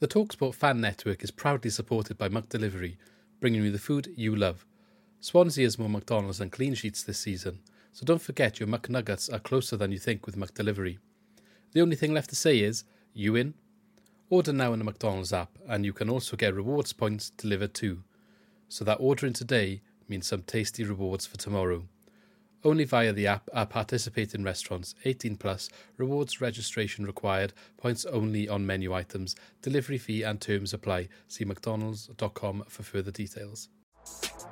The Talksport fan network is proudly supported by McDelivery, bringing you the food you love. Swansea has more McDonald's than clean sheets this season, so don't forget your McNuggets are closer than you think with McDelivery. The only thing left to say is, you in? Order now in the McDonald's app, and you can also get rewards points delivered too. So that ordering today means some tasty rewards for tomorrow. Only via the app are participating restaurants 18 plus, rewards registration required, points only on menu items, delivery fee and terms apply. See mcdonalds.com for further details.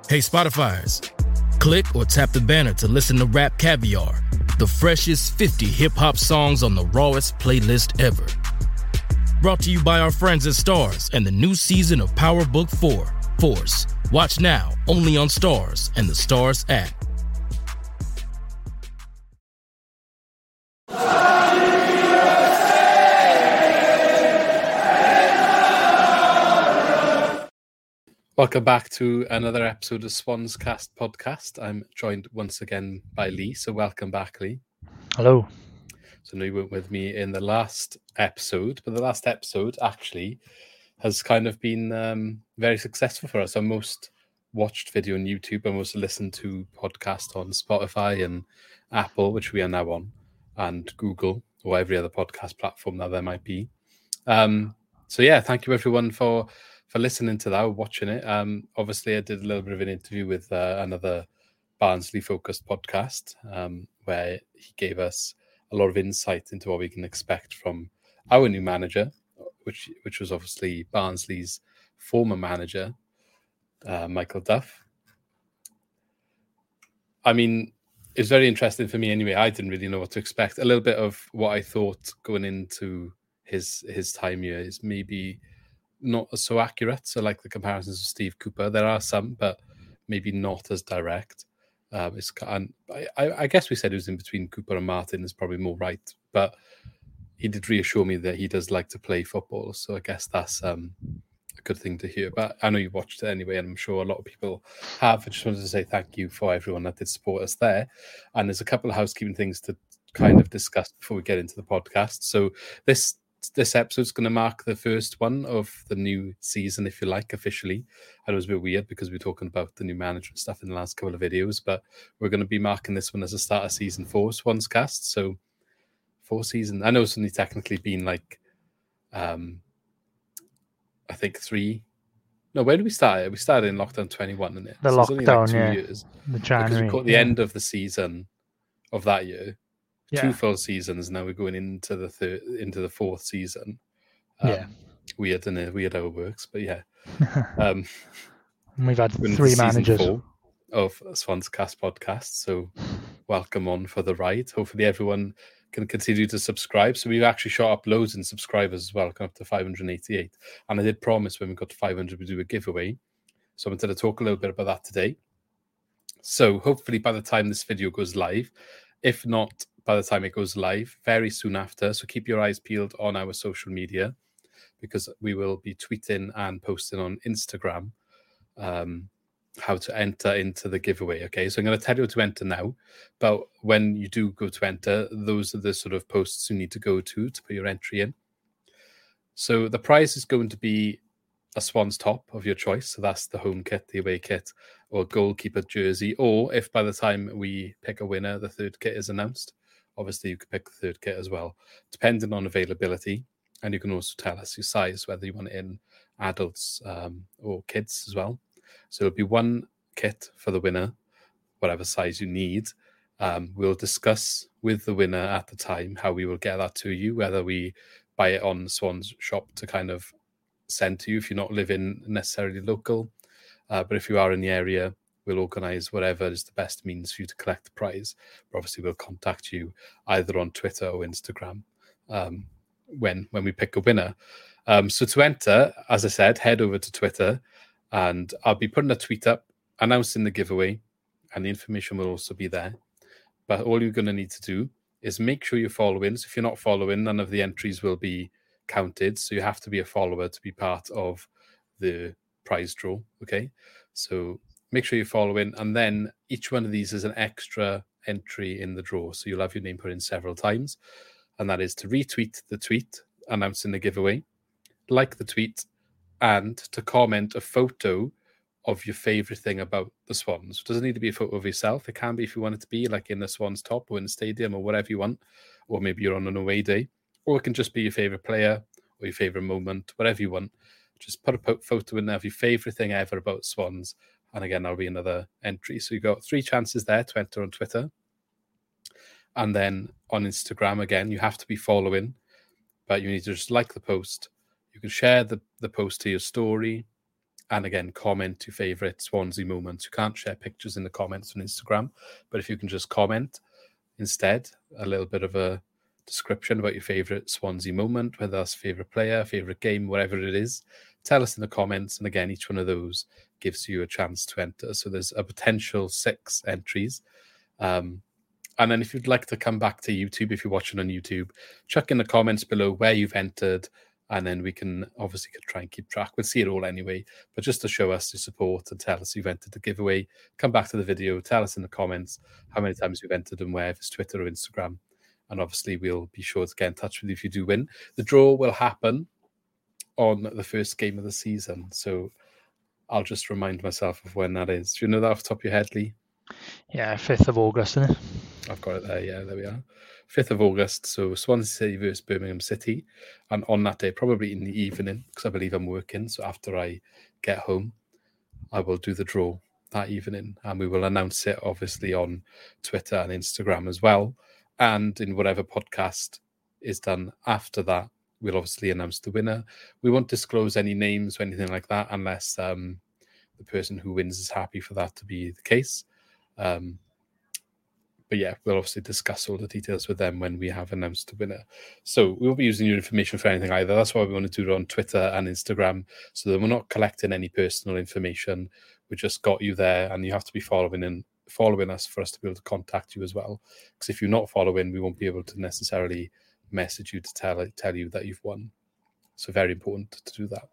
Hey, Spotifyers, click or tap the banner to listen to Rap Caviar, the freshest 50 hip hop songs on the rawest playlist ever. Brought to you by our friends at Starz and the new season of Power Book 4 Force. Watch now only on Starz and the Starz app. Welcome back to another episode of Swans Cast podcast. I'm joined once again by Lee. So welcome back, Lee. Hello. So you weren't with me in the last episode, but the last episode actually has kind of been um, very successful for us. Our most watched video on YouTube and most listened to podcast on Spotify and Apple, which we are now on, and Google or every other podcast platform that there might be. Um, so yeah, thank you everyone for for listening to that, watching it. Um, obviously, I did a little bit of an interview with uh, another Barnsley focused podcast um, where he gave us a lot of insight into what we can expect from our new manager, which which was obviously Barnsley's former manager, uh, Michael Duff. I mean, it's very interesting for me anyway. I didn't really know what to expect. A little bit of what I thought going into his his time here is maybe not so accurate. So, like the comparisons of Steve Cooper, there are some, but maybe not as direct. Um, it's and I, I guess we said it was in between Cooper and Martin is probably more right, but he did reassure me that he does like to play football. So I guess that's um, a good thing to hear. But I know you watched it anyway, and I'm sure a lot of people have. I just wanted to say thank you for everyone that did support us there. And there's a couple of housekeeping things to kind of discuss before we get into the podcast. So this this episode's going to mark the first one of the new season, if you like, officially. I know it was a bit weird because we are talking about the new manager and stuff in the last couple of videos, but we're going to be marking this one as a start of season four, Swans cast. So, four season. I know it's only technically been like, um, I think three. No, where did we start? We started in lockdown 21, isn't it? The so lockdown, like yeah. Years. The Because we caught the yeah. end of the season of that year Yeah. two full seasons. Now we're going into the third, into the fourth season. Um, Yeah. weird and it? Weird how it works, but yeah. Um, We've had three managers. of Swans Cast podcast. So welcome on for the ride. Hopefully everyone can continue to subscribe. So we've actually shot up loads in subscribers as well, come up to 588. And I did promise when we got to 500 we do a giveaway. So I'm going to talk a little bit about that today. So hopefully by the time this video goes live, if not by the time it goes live, very soon after. So keep your eyes peeled on our social media because we will be tweeting and posting on Instagram um, how to enter into the giveaway. Okay, so I'm going to tell you to enter now, but when you do go to enter, those are the sort of posts you need to go to to put your entry in. So the prize is going to be a Swans top of your choice. So that's the home kit, the away kit, or goalkeeper jersey. Or if by the time we pick a winner, the third kit is announced, obviously you could pick the third kit as well, depending on availability. And you can also tell us your size, whether you want it in adults um, or kids as well. So it'll be one kit for the winner, whatever size you need. Um, we'll discuss with the winner at the time how we will get that to you, whether we buy it on Swans shop to kind of send to you if you're not living necessarily local. Uh, but if you are in the area, we'll organise whatever is the best means for you to collect the prize. But obviously, we'll contact you either on Twitter or Instagram um, when when we pick a winner. Um, so to enter, as I said, head over to Twitter, and I'll be putting a tweet up announcing the giveaway, and the information will also be there. But all you're going to need to do is make sure you're following. So if you're not following, none of the entries will be counted. So you have to be a follower to be part of the prize draw. Okay. So make sure you follow in. And then each one of these is an extra entry in the draw. So you'll have your name put in several times. And that is to retweet the tweet announcing the giveaway, like the tweet, and to comment a photo of your favorite thing about the Swans. It doesn't need to be a photo of yourself. It can be if you want it to be like in the Swans top or in the stadium or whatever you want, or maybe you're on an away day, or it can just be your favorite player or your favorite moment, whatever you want. Just put a photo in there of your favorite thing ever about Swans, and again, that'll be another entry. So you've got three chances there to enter on Twitter, and then on Instagram again, you have to be following, but you need to just like the post. You can share the the post to your story and again comment your favorite Swansea moments. You can't share pictures in the comments on Instagram, but if you can just comment instead, a little bit of a description about your favorite Swansea moment, whether that's favorite player, favorite game, whatever it is, tell us in the comments. And again, each one of those gives you a chance to enter. So there's a potential six entries. Um, and then if you'd like to come back to YouTube, if you're watching on YouTube, chuck in the comments below where you've entered, and then we can obviously try and keep track. We'll see it all anyway, but just to show us your support and tell us you've entered the giveaway, come back to the video, tell us in the comments how many times you've entered and where, if it's Twitter or Instagram. And obviously, we'll be sure to get in touch with you if you do win. The draw will happen on the first game of the season. So I'll just remind myself of when that is. Do you know that off the top of your head, Lee? Yeah, 5th of August, isn't it? I've got it there. Yeah, there we are. 5th of August. So Swansea City versus Birmingham City. And on that day, probably in the evening, because I believe I'm working. So after I get home, I will do the draw that evening. And we will announce it obviously on Twitter and Instagram as well. And in whatever podcast is done after that, we'll obviously announce the winner. We won't disclose any names or anything like that unless um, the person who wins is happy for that to be the case. Um, but yeah, we'll obviously discuss all the details with them when we have announced the winner. So we won't be using your information for anything either. That's why we want to do it on Twitter and Instagram, so that we're not collecting any personal information. We just got you there, and you have to be following and following us for us to be able to contact you as well. Because if you're not following, we won't be able to necessarily message you to tell tell you that you've won. So very important to do that.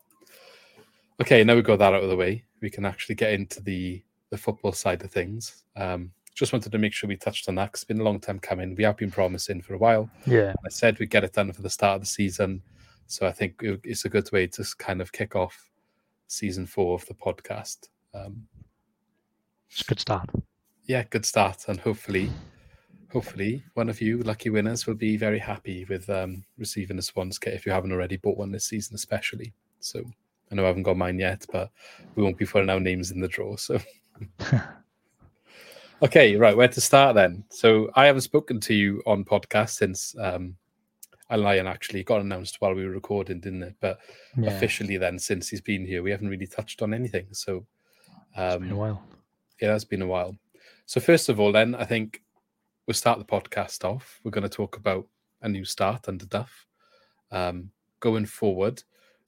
Okay, now we've got that out of the way. We can actually get into the the football side of things. Um, just wanted to make sure we touched on that because it's been a long time coming. We have been promising for a while. Yeah. I said we'd get it done for the start of the season. So I think it's a good way to kind of kick off season four of the podcast. Um, it's a good start. Yeah, good start. And hopefully, hopefully, one of you lucky winners will be very happy with um, receiving a Swans kit if you haven't already bought one this season, especially. So I know I haven't got mine yet, but we won't be putting our names in the draw. So. Okay, right. Where to start then? So I haven't spoken to you on podcast since um, Lion actually got announced while we were recording, didn't it? But yeah. officially, then since he's been here, we haven't really touched on anything. So um, it's been a while. Yeah, it's been a while. So first of all, then I think we'll start the podcast off. We're going to talk about a new start under Duff. Um, going forward,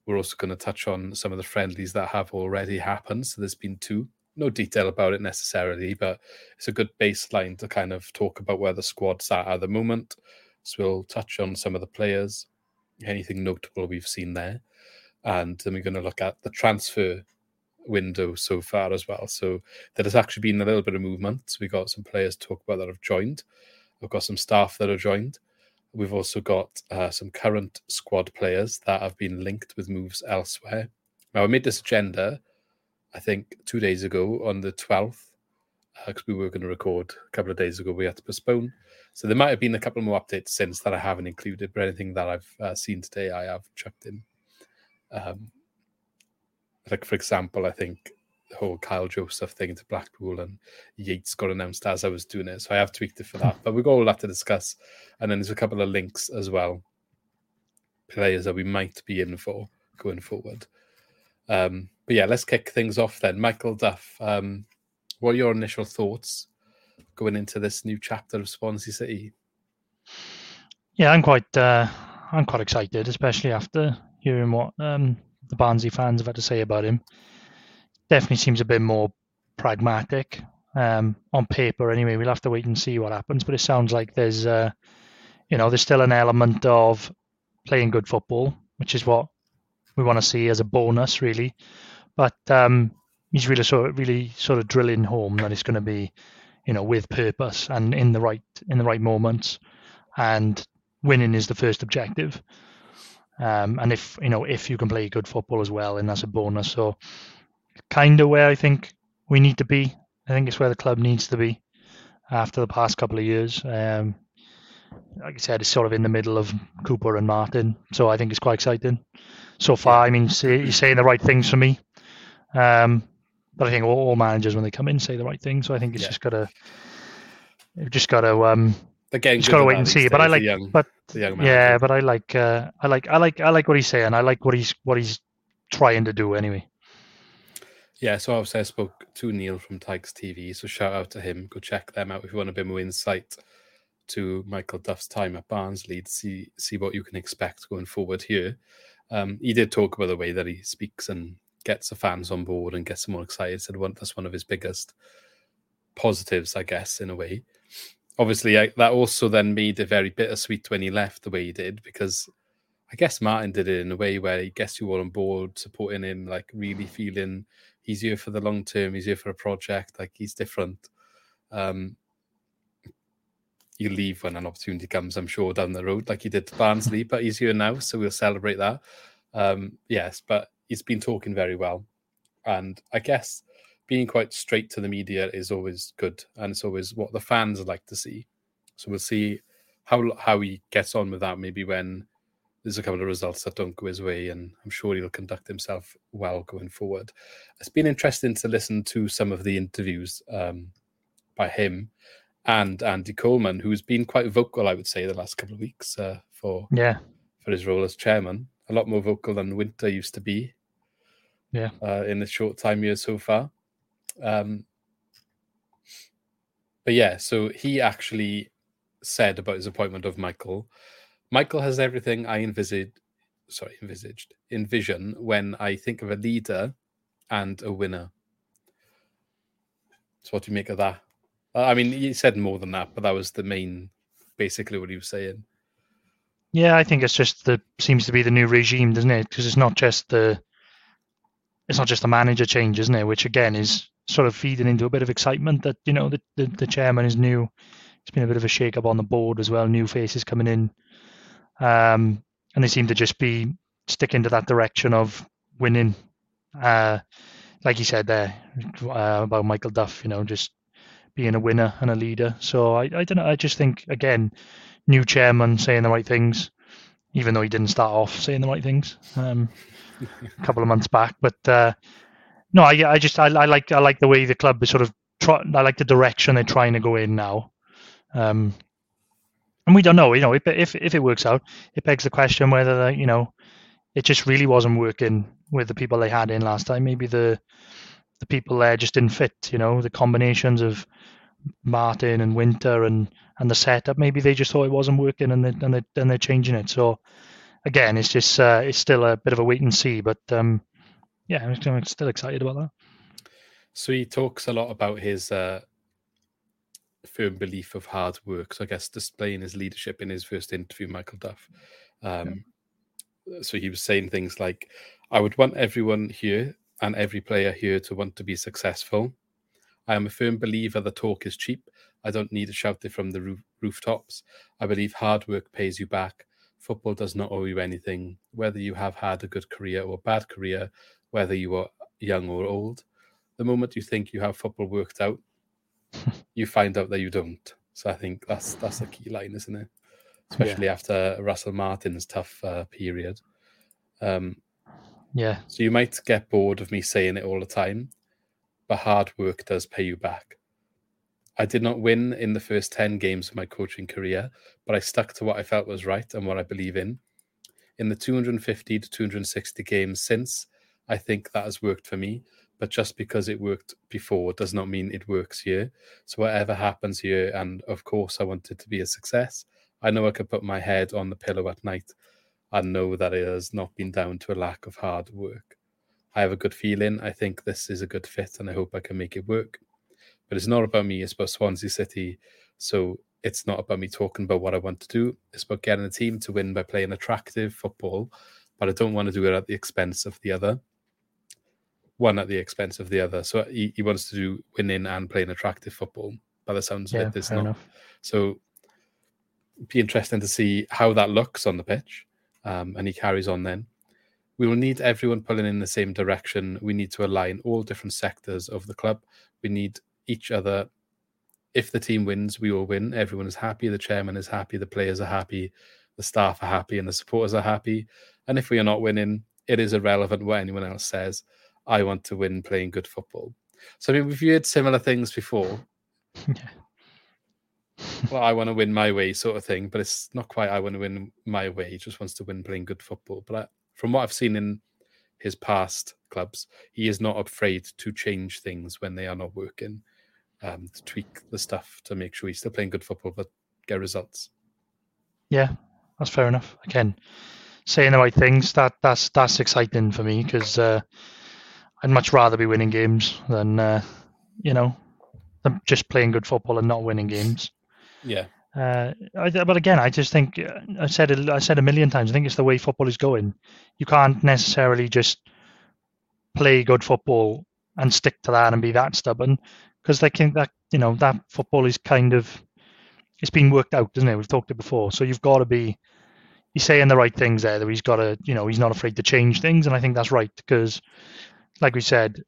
we're also going to touch on some of the friendlies that have already happened. So there's been two no detail about it necessarily, but it's a good baseline to kind of talk about where the squad's at at the moment. So we'll touch on some of the players, anything notable we've seen there, and then we're going to look at the transfer window so far as well. So there has actually been a little bit of movement. So we got some players talk about that have joined. We've got some staff that have joined. We've also got uh, some current squad players that have been linked with moves elsewhere. Now, I made this agenda I think two days ago on the 12th, because uh, we were going to record a couple of days ago, we had to postpone. So there might have been a couple more updates since that I haven't included, but anything that I've uh, seen today, I have chucked in. Um, like, for example, I think the whole Kyle Joseph thing to Blackpool and Yates got announced as I was doing it. So I have tweaked it for that. But we've got all that to discuss. And then there's a couple of links as well, players that we might be in for going forward. Um, but yeah, let's kick things off then. Michael Duff, um, what are your initial thoughts going into this new chapter of Swansea City? Yeah, I'm quite uh, I'm quite excited, especially after hearing what um, the Barnsley fans have had to say about him. Definitely seems a bit more pragmatic um, on paper. Anyway, we'll have to wait and see what happens. But it sounds like there's, uh, you know, there's still an element of playing good football, which is what we want to see as a bonus, really. But um, he's really sort of really sort of drilling home that it's going to be, you know, with purpose and in the right in the right moments, and winning is the first objective. Um, and if you know if you can play good football as well, and that's a bonus. So, kind of where I think we need to be. I think it's where the club needs to be after the past couple of years. Um, like I said, it's sort of in the middle of Cooper and Martin, so I think it's quite exciting so far. I mean, he's saying the right things for me, um, but I think all, all, managers when they come in say the right thing. So I think it's yeah. just got to, you've just got to, um, Again, just got to wait and see. But I like, young, but yeah, but I like, uh, I like, I like, I like what he's saying. I like what he's what he's trying to do anyway. Yeah, so obviously I spoke to Neil from Tykes TV, so shout out to him. Go check them out if you want a bit more insight to Michael Duff's time at Barnsley to see see what you can expect going forward here. Um, he did talk about the way that he speaks and gets the fans on board and gets them all excited. So that's one of his biggest positives, I guess, in a way. Obviously, I, that also then made it very bittersweet when he left the way he did because I guess Martin did it in a way where he gets you all on board, supporting him, like really feeling he's here for the long term, he's here for a project, like he's different. Um, you leave when an opportunity comes, I'm sure, down the road, like he did to Barnsley, but he's here now, so we'll celebrate that. Um, yes, but he's been talking very well. And I guess being quite straight to the media is always good, and it's always what the fans like to see. So we'll see how how he gets on with that. Maybe when there's a couple of results that don't go his way, and I'm sure he'll conduct himself well going forward. It's been interesting to listen to some of the interviews um, by him and Andy Coleman, who's been quite vocal, I would say, the last couple of weeks uh, for yeah for his role as chairman. A lot more vocal than Winter used to be. Yeah, uh, in the short time here so far. Um, but yeah, so he actually said about his appointment of Michael Michael has everything I envisaged, sorry, envisaged, envision when I think of a leader and a winner. So, what do you make of that? Uh, I mean, he said more than that, but that was the main, basically what he was saying. Yeah, I think it's just the seems to be the new regime, doesn't it? Because it's not just the it's not just the manager change, isn't it? Which again is sort of feeding into a bit of excitement that you know the the, the chairman is new. It's been a bit of a shake up on the board as well, new faces coming in. Um, and they seem to just be sticking to that direction of winning. Uh, like you said there uh, about Michael Duff, you know, just being a winner and a leader. So I, I don't know. I just think again, new chairman saying the right things, even though he didn't start off saying the right things um, a couple of months back. But uh, no, I, I just I, I, like I like the way the club is sort of. Try, I like the direction they're trying to go in now. Um, and we don't know. You know, if if if it works out, it begs the question whether you know it just really wasn't working with the people they had in last time. Maybe the the people there just didn't fit. You know, the combinations of Martin and Winter and and the setup. Maybe they just thought it wasn't working, and they and they and they're changing it. So again, it's just uh, it's still a bit of a wait and see. But um, yeah, I'm still excited about that. So he talks a lot about his uh, firm belief of hard work. So I guess displaying his leadership in his first interview, Michael Duff. Um, yeah. So he was saying things like, "I would want everyone here and every player here to want to be successful. I am a firm believer that talk is cheap. I don't need to shout it from the roof- rooftops. I believe hard work pays you back. Football does not owe you anything, whether you have had a good career or a bad career, whether you are young or old. The moment you think you have football worked out, you find out that you don't. So I think that's that's a key line, isn't it? Especially yeah. after Russell Martin's tough uh, period. Um, yeah. So you might get bored of me saying it all the time, but hard work does pay you back. I did not win in the first 10 games of my coaching career, but I stuck to what I felt was right and what I believe in. in the 250 to 260 games since, I think that has worked for me. But just because it worked before does not mean it works here. So whatever happens here, and of course I want it to be a success. I know I can put my head on the pillow at night and know that it has not been down to a lack of hard work. I have a good feeling. I think this is a good fit, and I hope I can make it work. But it's not about me. It's about Swansea City. So it's not about me talking about what I want to do. It's about getting a team to win by playing attractive football. But I don't want to do it at the expense of the other. One at the expense of the other. So he, he wants to do winning and playing attractive football. By the sounds of it, there's not. enough. So be interesting to see how that looks on the pitch. Um, and he carries on then. We will need everyone pulling in the same direction. We need to align all different sectors of the club. We need each other. If the team wins, we will win. Everyone is happy. The chairman is happy. The players are happy. The staff are happy. And the supporters are happy. And if we are not winning, it is irrelevant what anyone else says. I want to win playing good football. So, I mean, we've heard similar things before Yeah. well, I want to win my way sort of thing, but it's not quite I want to win my way. He just wants to win playing good football. But I, from what I've seen in his past clubs, he is not afraid to change things when they are not working, um, to tweak the stuff to make sure he's still playing good football but get results. Yeah, that's fair enough. Again, saying the right things that that's that's exciting for me because uh, I'd much rather be winning games than uh, you know than just playing good football and not winning games. Yeah, Uh, I, but again, I just think uh, I said it, I said a million times. I think it's the way football is going. You can't necessarily just play good football and stick to that and be that stubborn because they can that you know that football is kind of it's been worked out, isn't it? We've talked it before. So you've got to be he's saying the right things there. That he's got to you know he's not afraid to change things, and I think that's right because, like we said,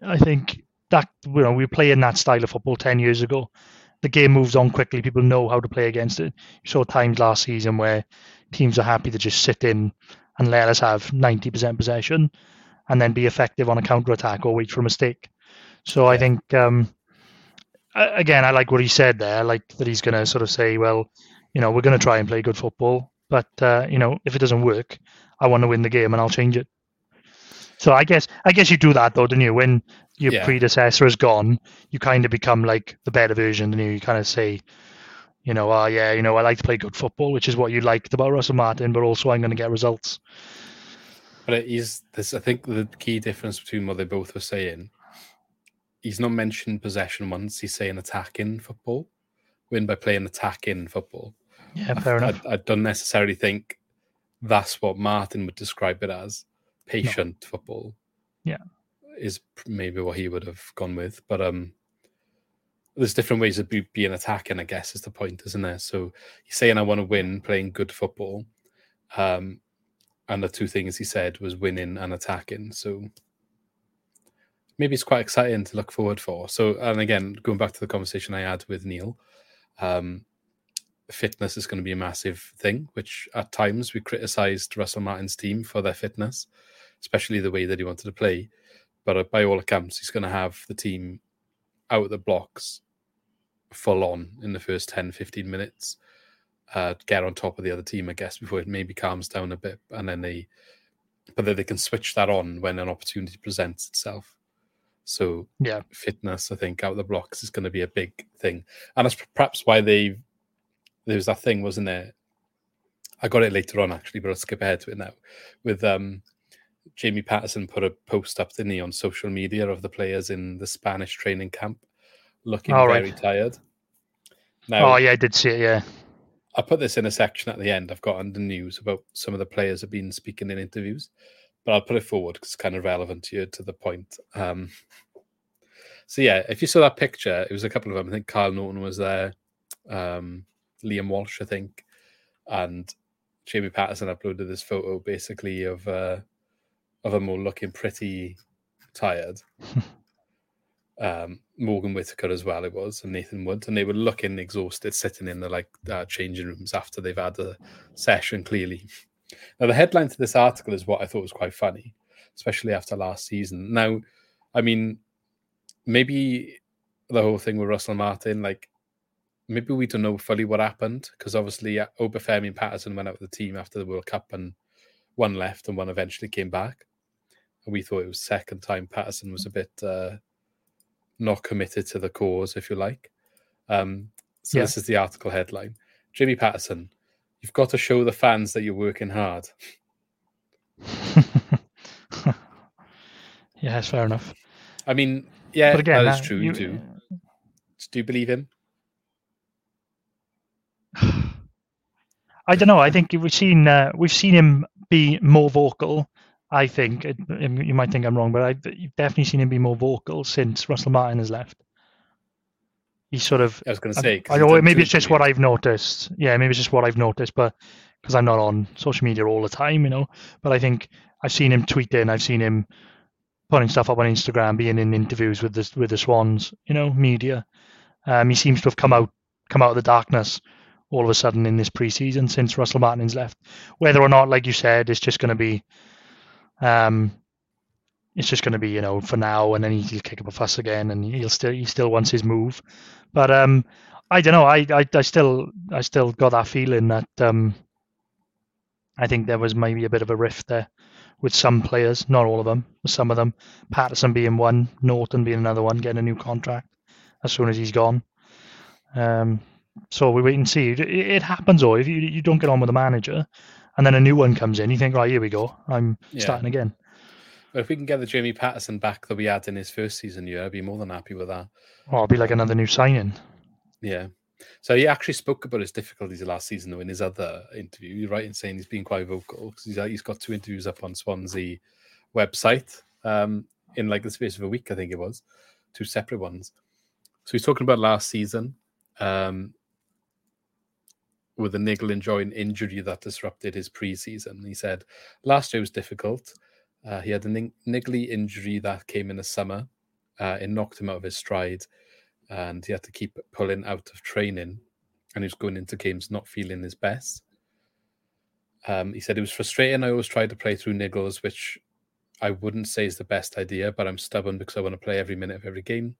I think that you know we were playing that style of football ten years ago the game moves on quickly. People know how to play against it. You saw times last season where teams are happy to just sit in and let us have 90% possession and then be effective on a counter attack or wait for a mistake. So I think, um, again, I like what he said there. I like that he's going to sort of say, well, you know, we're going to try and play good football, but, uh, you know, if it doesn't work, I want to win the game and I'll change it. So I guess I guess you do that though, don't you? When your Yeah. predecessor is gone, you kind of become like the better version, and you? you kind of say, you know, oh yeah, you know, I like to play good football, which is what you liked about Russell Martin, but also I'm going to get results. but it is this. I think the key difference between what they both were saying. He's not mentioned possession once. He's saying attacking football, win by playing attacking football. Yeah, fair I, enough. I don't necessarily think that's what Martin would describe it as. Patient football. Yeah. Is maybe what he would have gone with. But um there's different ways of be, being attacking, I guess, is the point, isn't there? So he's saying I want to win playing good football. Um and the two things he said was winning and attacking. So maybe it's quite exciting to look forward for. So and again, going back to the conversation I had with Neil, um fitness is going to be a massive thing, which at times we criticized Russell Martin's team for their fitness, especially the way that he wanted to play. But uh, by all accounts, he's going to have the team out of the blocks full on in the first 10, 15 minutes, uh, get on top of the other team, I guess, before it maybe calms down a bit. And then they, but then they can switch that on when an opportunity presents itself. So Yeah, fitness, I think, out of the blocks is going to be a big thing, and that's perhaps why they there was that thing, wasn't there? I got it later on actually, but I'll skip ahead to it now. With um, Jamie Paterson put a post up, didn't he, on social media of the players in the Spanish training camp looking All very right. tired. Now, Oh yeah, I did see it. Yeah, I put this in a section at the end. I've got under news about some of the players have been speaking in interviews, but I'll put it forward because it's kind of relevant to you to the point. Um, so yeah, if you saw that picture, it was a couple of them. I think Kyle Naughton was there, um, Liam Walsh, I think, and Jamie Paterson uploaded this photo basically of uh, of them all looking pretty tired. um, Morgan Whittaker as well, it was, and Nathan Wood, and they were looking exhausted, sitting in the like uh, changing rooms after they've had a session. Clearly, now the headline to this article is what I thought was quite funny, especially after last season. Now, I mean, maybe the whole thing with Russell Martin, like maybe we don't know fully what happened because obviously uh, Obafemi and Paterson went out with the team after the World Cup and one left and one eventually came back. We thought it was second time Paterson was a bit uh, not committed to the cause, if you like. Um, so Yeah. this is the article headline: Jimmy Paterson, you've got to show the fans that you're working hard. yeah, it's fair enough. I mean, yeah, but again, that is uh, true. you- too. Do you believe him? I don't know. I think we've seen uh, we've seen him be more vocal. I think it, you might think I'm wrong, but I've definitely seen him be more vocal since Russell Martin has left. He's sort of I was going to I, I know maybe it's just what. I've noticed. Yeah, maybe it's just what I've noticed, but because I'm not on social media all the time, you know. But I think I've seen him tweeting, I've seen him putting stuff up on Instagram, being in interviews with the with the Swans, you know, media. Um, he seems to have come out come out of the darkness all of a sudden in this preseason since Russell Martin's left. Whether or not, like you said, it's just going to be, um, it's just going to be you know for now, and then he'll kick up a fuss again, and he'll still he still wants his move. But um, I don't know. I, I I still I still got that feeling that um, I think there was maybe a bit of a rift there with some players, not all of them, but some of them. Paterson being one, Naughton being another one, getting a new contract as soon as he's gone. Um, so we wait and see. It, it happens, though. If you you don't get on with the manager, and then a new one comes in, you think, right, here we go. I'm Yeah. starting again. But if we can get the Jamie Paterson back that we had in his first season year, I'd be more than happy with that. Or it'll be like another new signing. Yeah. So he actually spoke about his difficulties last season, though, in his other interview. You're right in saying he's been quite vocal 'cause he's, he's got two interviews up on Swansea website um, in like the space of a week, I think it was, two separate ones. So he's talking about last season um, with a niggle and joint injury that disrupted his preseason. He said last year was difficult. Uh, he had a nig- niggly injury that came in the summer. Uh, it knocked him out of his stride and he had to keep pulling out of training and he was going into games not feeling his best. Um, he said it was frustrating. I always tried to play through niggles, which I wouldn't say is the best idea, but I'm stubborn because I want to play every minute of every game.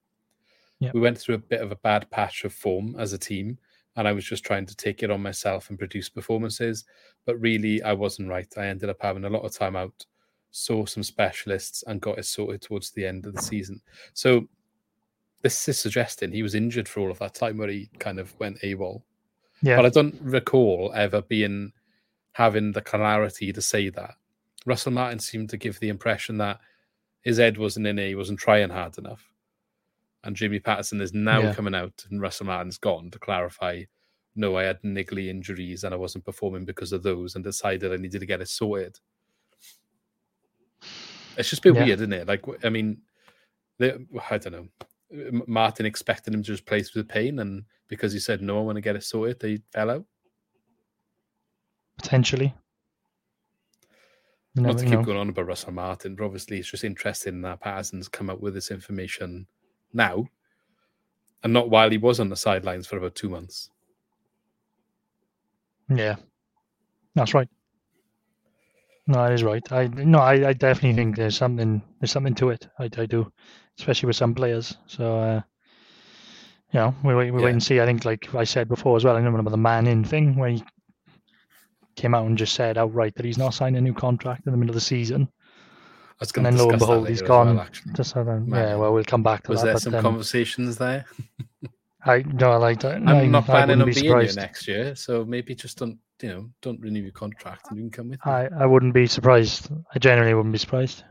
Yeah. We went through a bit of a bad patch of form as a team, and I was just trying to take it on myself and produce performances. But really, I wasn't right. I ended up having a lot of time out, saw some specialists, and got it sorted towards the end of the season. So this is suggesting he was injured for all of that time where he kind of went AWOL. Yeah. But I don't recall ever being having the clarity to say that. Russell Martin seemed to give the impression that his head wasn't in it, he wasn't trying hard enough. And Jimmy Paterson is now Yeah. coming out and Russell Martin's gone to clarify no, I had niggly injuries and I wasn't performing because of those and decided I needed to get it sorted. It's just a bit Yeah. weird, isn't it? Like, I mean, they, I don't know. Martin expected him to just play through the pain, and because he said no, I want to get it sorted, they fell out. potentially. Not to keep know. going on about Russell Martin, but obviously it's just interesting that Paterson's come up with this information now, and not while he was on the sidelines for about two months. Yeah, that's right. No, that is right. I no, I, I definitely think there's something there's something to it. I, I do, especially with some players. So, uh, you know, we wait, we Yeah. wait and see. I think, like I said before as well, I remember the Manning thing where he came out and just said outright that he's not signing a new contract in the middle of the season. I was And going to then lo and behold, he's well, gone. actually. Just so then, yeah, well, we'll come back to Was that. there some um, conversations there? I no, I like that. I'm I, not planning on be being here next year, so maybe just don't, you know, don't renew your contract and you can come with me. I, I wouldn't be surprised. I generally wouldn't be surprised.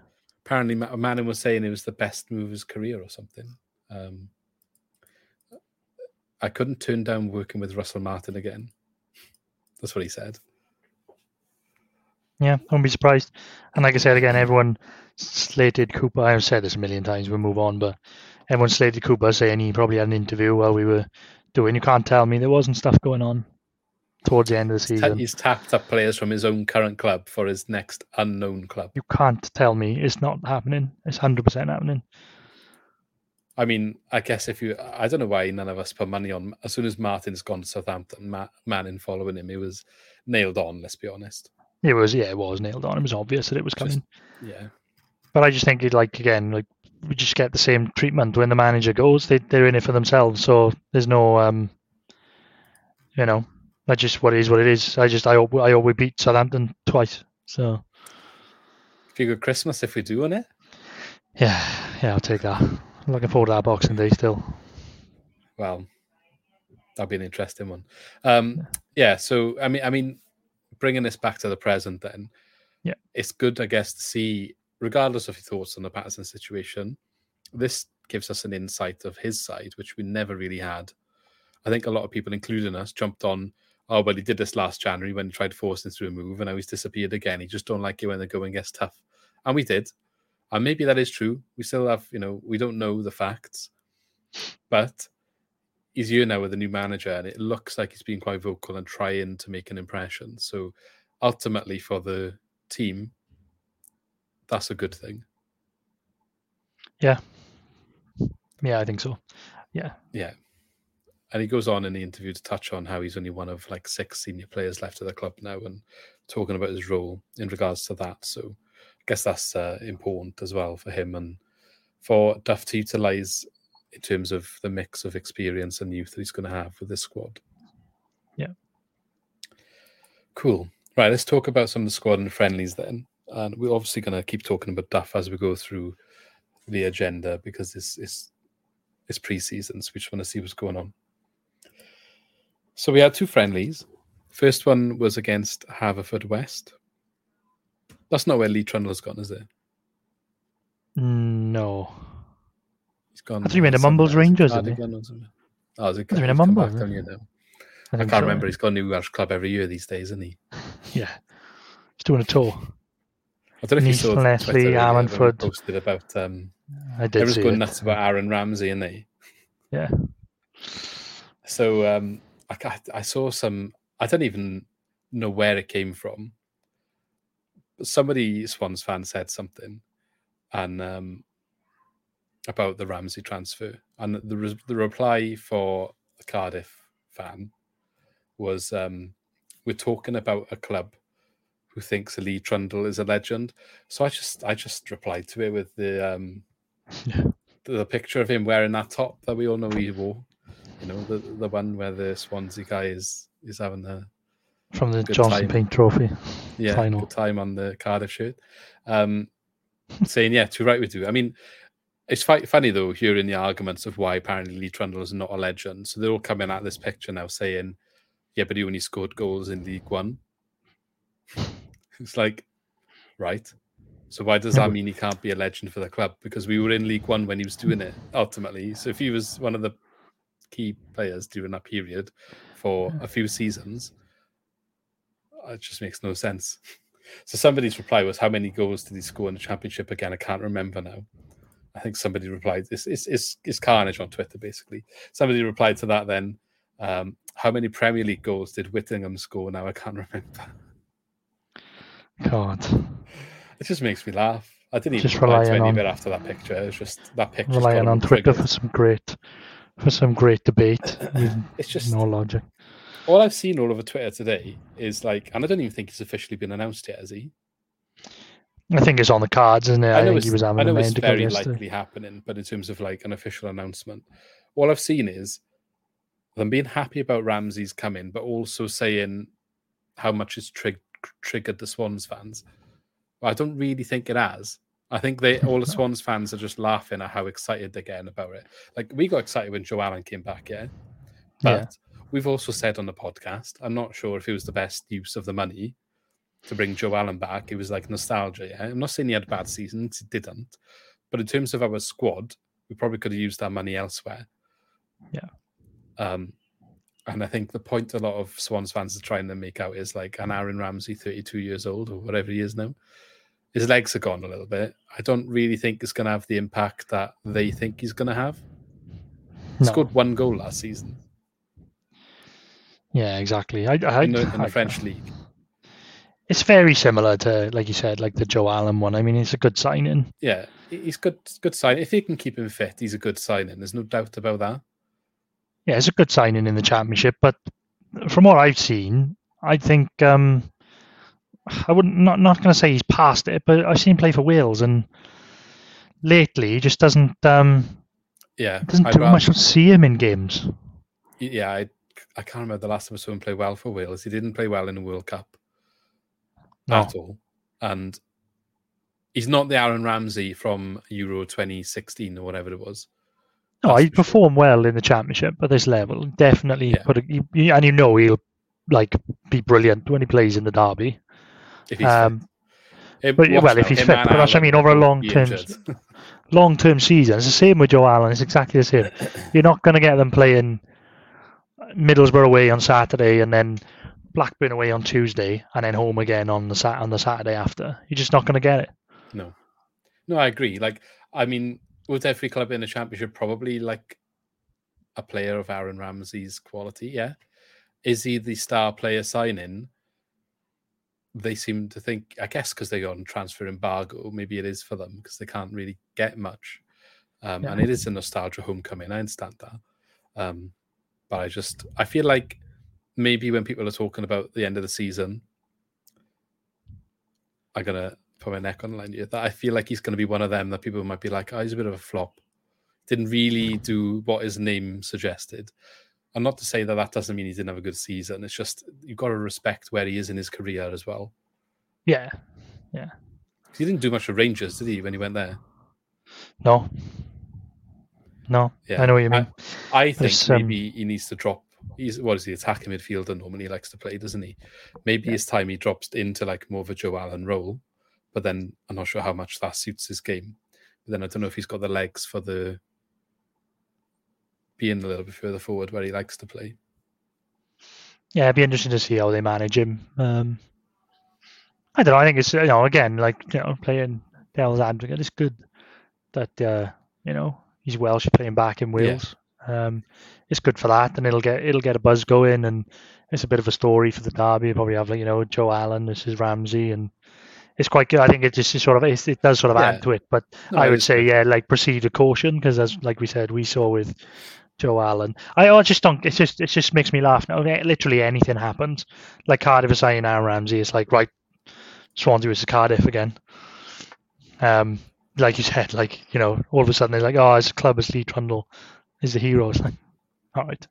Apparently, Ma- Manning was saying it was the best move of his career or something. Um, I couldn't turn down working with Russell Martin again. That's what he said. Yeah, I wouldn't be surprised. And like I said again, everyone slated Cooper. I've said this a million times. We'll move on, but everyone slated Cooper, saying he probably had an interview while we were doing. You can't tell me there wasn't stuff going on towards the end of the season. He's tapped up players from his own current club for his next unknown club. You can't tell me it's not happening. It's hundred percent happening. I mean, I guess if you, I don't know why none of us put money on. As soon as Martin's gone to Southampton, Ma- Manning following him, he was nailed on. Let's be honest. It was yeah, it was nailed on. It was obvious that it was coming. Just- yeah, But I just think it like again, like we just get the same treatment when the manager goes. They they're in it for themselves, so there's no um you know, that's just what it is. What it is. I just I hope I hope we beat Southampton twice. So Be good Christmas if we do on it. yeah, yeah, I'll take that. I'm looking forward to that Boxing Day still. Well, that'll be an interesting one. Um, yeah. So I mean, I mean, bringing this back to the present, then. Yeah. It's good, I guess, to see, regardless of your thoughts on the Paterson situation, this gives us an insight of his side, which we never really had. I think a lot of people, including us, jumped on. Oh, well, he did this last January when he tried forcing through a move, and now he's disappeared again. He just don't like it when the going gets tough, and we did. And maybe that is true. We still have, you know, we don't know the facts, but he's here now with a new manager, and it looks like he's been quite vocal and trying to make an impression. So ultimately, for the team, that's a good thing. Yeah, yeah, I think so. Yeah, Yeah. And he goes on in the interview to touch on how he's only one of like six senior players left at the club now and talking about his role in regards to that. So I guess that's uh, important as well for him and for Duff to utilise in terms of the mix of experience and youth that he's going to have with this squad. Yeah. Cool. Right, let's talk about some of the squad and friendlies then. And we're obviously going to keep talking about Duff as we go through the agenda because this is it's pre-season, so we just want to see what's going on. So we had two friendlies. First one was against Haverfordwest. That's not where Lee Trundle's gone, is it? no, He's gone. I thought you meant a. Mumbles Is it Rangers, isn't he? Cardigan or something? Oh, is it? Is he in a he's Mumbles, back down is here now. I, I can't so. remember. He's got a new Welsh club every year these days, isn't he? Yeah, he's doing a tour. I don't know if you saw Leslie, Twitter earlier when we Ammanford. posted about um, I did everyone's going it. nuts about Aaron Ramsey, and they. Yeah, So um, I, I saw some. I don't even know where it came from. But somebody Swans fan said something, and um, about the Ramsey transfer, and the res- the reply for the Cardiff fan was, um, "We're talking about a club who thinks Lee Trundle is a legend." So I just I just replied to it with the um, Yeah. the, the picture of him wearing that top that we all know he wore. You know, the the one where the Swansea guy is is having the from the Johnson time. Paint Trophy. yeah Final. good time on the Cardiff shirt. Um, saying yeah, too right we do. I mean, it's funny though hearing the arguments of why apparently Lee Trundle is not a legend. So they're all coming at this picture now saying, yeah, but he only scored goals in League One. it's like, right. So why does that mean he can't be a legend for the club? Because we were in League One when he was doing it ultimately. So if he was one of the key players during that period for a few seasons, uh, it just makes no sense. So somebody's reply was, "How many goals did he score in the championship again?" I can't remember now. I think somebody replied, "It's it's it's, it's carnage on Twitter." Basically, somebody replied to that. Then, um, how many Premier League goals did Whittingham score? Now I can't remember. God, It just makes me laugh. I didn't even Just reply to any of on- it after that picture. It's just that picture. relying on Twitter for some great, for some great debate. It's just no logic. all I've seen all over Twitter today is like, and I don't even think it's officially been announced yet, has he? I think it's on the cards, isn't it? I, I know think he was having I a know it's very likely happening, but in terms of like an official announcement, all I've seen is them being happy about Ramsey's coming, but also saying how much it's trig- triggered the Swans fans. Well, I don't really think it has. I think they all the Swans fans are just laughing at how excited they're getting about it. Like we got excited when Joe Allen came back, yeah. But Yeah. we've also said on the podcast, I'm not sure if it was the best use of the money to bring Joe Allen back. It was like nostalgia. Yeah? I'm not saying he had bad seasons, he didn't. But in terms of our squad, we probably could have used our money elsewhere. Yeah. Um, and I think the point a lot of Swans fans are trying to make out is like an Aaron Ramsey, 32 years old or whatever he is now. His legs are gone a little bit. I don't really think it's going to have the impact that they think he's going to have. He No. scored one goal last season Yeah, exactly. I, I, in the, in the I- French league. It's very similar to, like you said, like the Joe Allen one. I mean, it's a good signing. Yeah, he's good. Good sign. If he can keep him fit, he's a good signing. There's no doubt about that. Yeah, it's a good signing in the championship. But from what I've seen, I think um, I wouldn't not not going to say he's past it, but I've seen him play for Wales, and lately he just doesn't um, Yeah, doesn't I'd do rather- much to see him in games. yeah, I I can't remember the last time someone played well for Wales. He didn't play well in the World Cup No. at all, and he's not the Aaron Ramsey from Euro 2016 or whatever it was. No, he sure. performed well in the championship at this level. Definitely Yeah. put a, you- and you know he'll like be brilliant when he plays in the derby. If he's Um, fit. But- well, if he's fit, but that's I mean, over a long term- long term season. It's the same with Joe Allen. It's exactly the same. You're not going to get them playing Middlesbrough away on Saturday and then Blackburn away on Tuesday and then home again on the sat on the Saturday after. You're just not going to get it. No, no, I agree. Like, I mean, would every club in the championship probably like a player of Aaron Ramsey's quality? Yeah. Is he the star player signing? They seem to think, I guess, because they're on transfer embargo, maybe it is for them because they can't really get much. Um, And it is a nostalgia homecoming. I understand that. Um, but I just, I feel like maybe when people are talking about the end of the season, I'm gonna put my neck on the line here. That I feel like he's gonna be one of them that people might be like, oh, he's a bit of a flop. Didn't really do what his name suggested. And not to say that that doesn't mean he didn't have a good season. It's just you've got to respect where he is in his career as well. Yeah. 'Cause He didn't do much for Rangers, did he, when he went there? No. No. Yeah. I know what you mean. I think um, maybe he needs to drop. He's what is he attacking midfielder? Normally likes to play, doesn't he? Maybe it's time he drops into like more of a Joe Allen role. But then I'm not sure how much that suits his game. But then I don't know if he's got the legs for the being a little bit further forward where he likes to play. yeah, it'd be interesting to see how they manage him. Um, I don't know. I think it's you know again like you know playing devil's advocate. It's good that uh, you know he's Welsh playing back in Wales. Um, it's good for that, and it'll get it'll get a buzz going, and it's a bit of a story for the derby. You probably have like you know Joe Allen, this is Ramsey, and it's quite good. I think it just sort of it's, it does sort of Yeah. add to it. But No, I would say yeah, like proceed with caution because as like we said, we saw with Joe Allen. I, I just don't. It's just it just makes me laugh now. Literally anything happens. Like Cardiff signing Aaron Ramsey. It's like right, Swansea versus Cardiff again. Um, like you said, like you know, all of a sudden they're like, oh, as a club, as Lee Trundle is the hero. It's like, all right,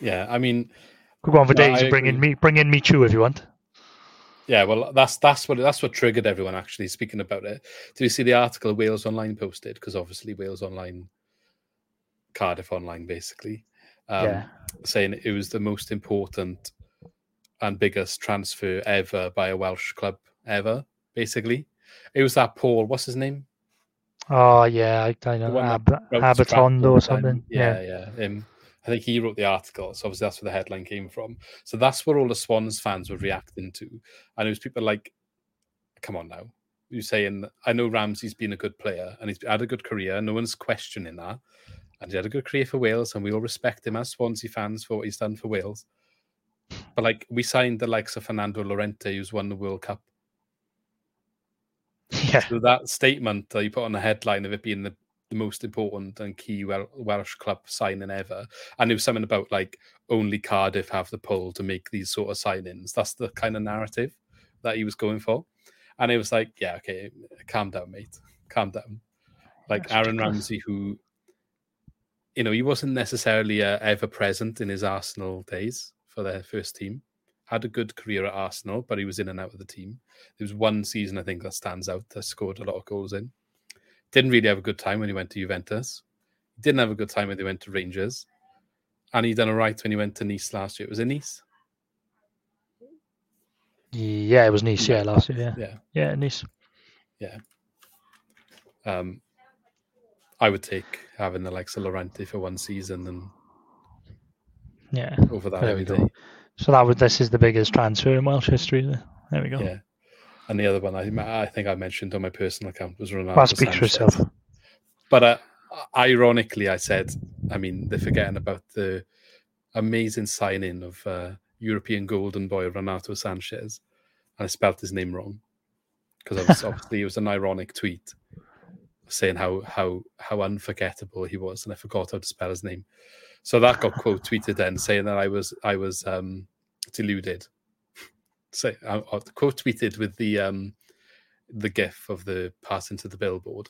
Yeah, I mean, we'll go on for days I bring in me, bring in me too if you want. yeah. Well, that's that's what that's what triggered everyone actually speaking about it. Did you see the article Wales Online posted? Because obviously Wales Online, Cardiff Online, basically. Um, yeah, saying it was the most important and biggest transfer ever by a Welsh club ever. Basically, it was that Paul. What's his name? Oh yeah, I, I know Ab- Abbandonato or something. Yeah, Yeah, yeah. I think he wrote the article, so obviously that's where the headline came from. So that's where all the Swans fans were reacting to, and it was people like, "Come on now." you're saying, I know Ramsey's been a good player and he's had a good career. No one's questioning that. And he had a good career for Wales, and we all respect him as Swansea fans for what he's done for Wales. But like we signed the likes of Fernando Llorente, who's won the World Cup. Yeah, So that statement that you put on the headline of it being the, the most important and key Wel- Welsh club signing ever, and it was something about like only Cardiff have the pull to make these sort of signings. That's the kind of narrative that he was going for, and it was like, yeah, okay, calm down, mate, calm down. Like That's Aaron ridiculous. Ramsey, who, you know, he wasn't necessarily uh, ever present in his Arsenal days for their first team. Had a good career at Arsenal, but he was in and out of the team. There was one season I think that stands out that scored a lot of goals in. Didn't really have a good time when he went to Juventus. Didn't have a good time when he went to Rangers. And he done all right when he went to Nice last year. It was in Nice. yeah. It was Nice. Yeah, last year. Yeah, Yeah. yeah, Nice. Yeah. Um, I would take having the likes of Llorente for one season and Yeah. over that every day. So that was this is the biggest transfer in Welsh history. There, we go. Yeah. And the other one I, I think I mentioned on my personal account was Ronaldo. Well, speak for Sanches. itself. But uh, ironically, I said, I mean, they're forgetting about the amazing signing of uh, European golden boy Renato Sanches, and I spelt his name wrong because obviously it was an ironic tweet saying how how how unforgettable he was, and I forgot how to spell his name. So that got quote tweeted then, saying that I was I was um, deluded. So I, I quote tweeted with the um, the gif of the pass into the billboard.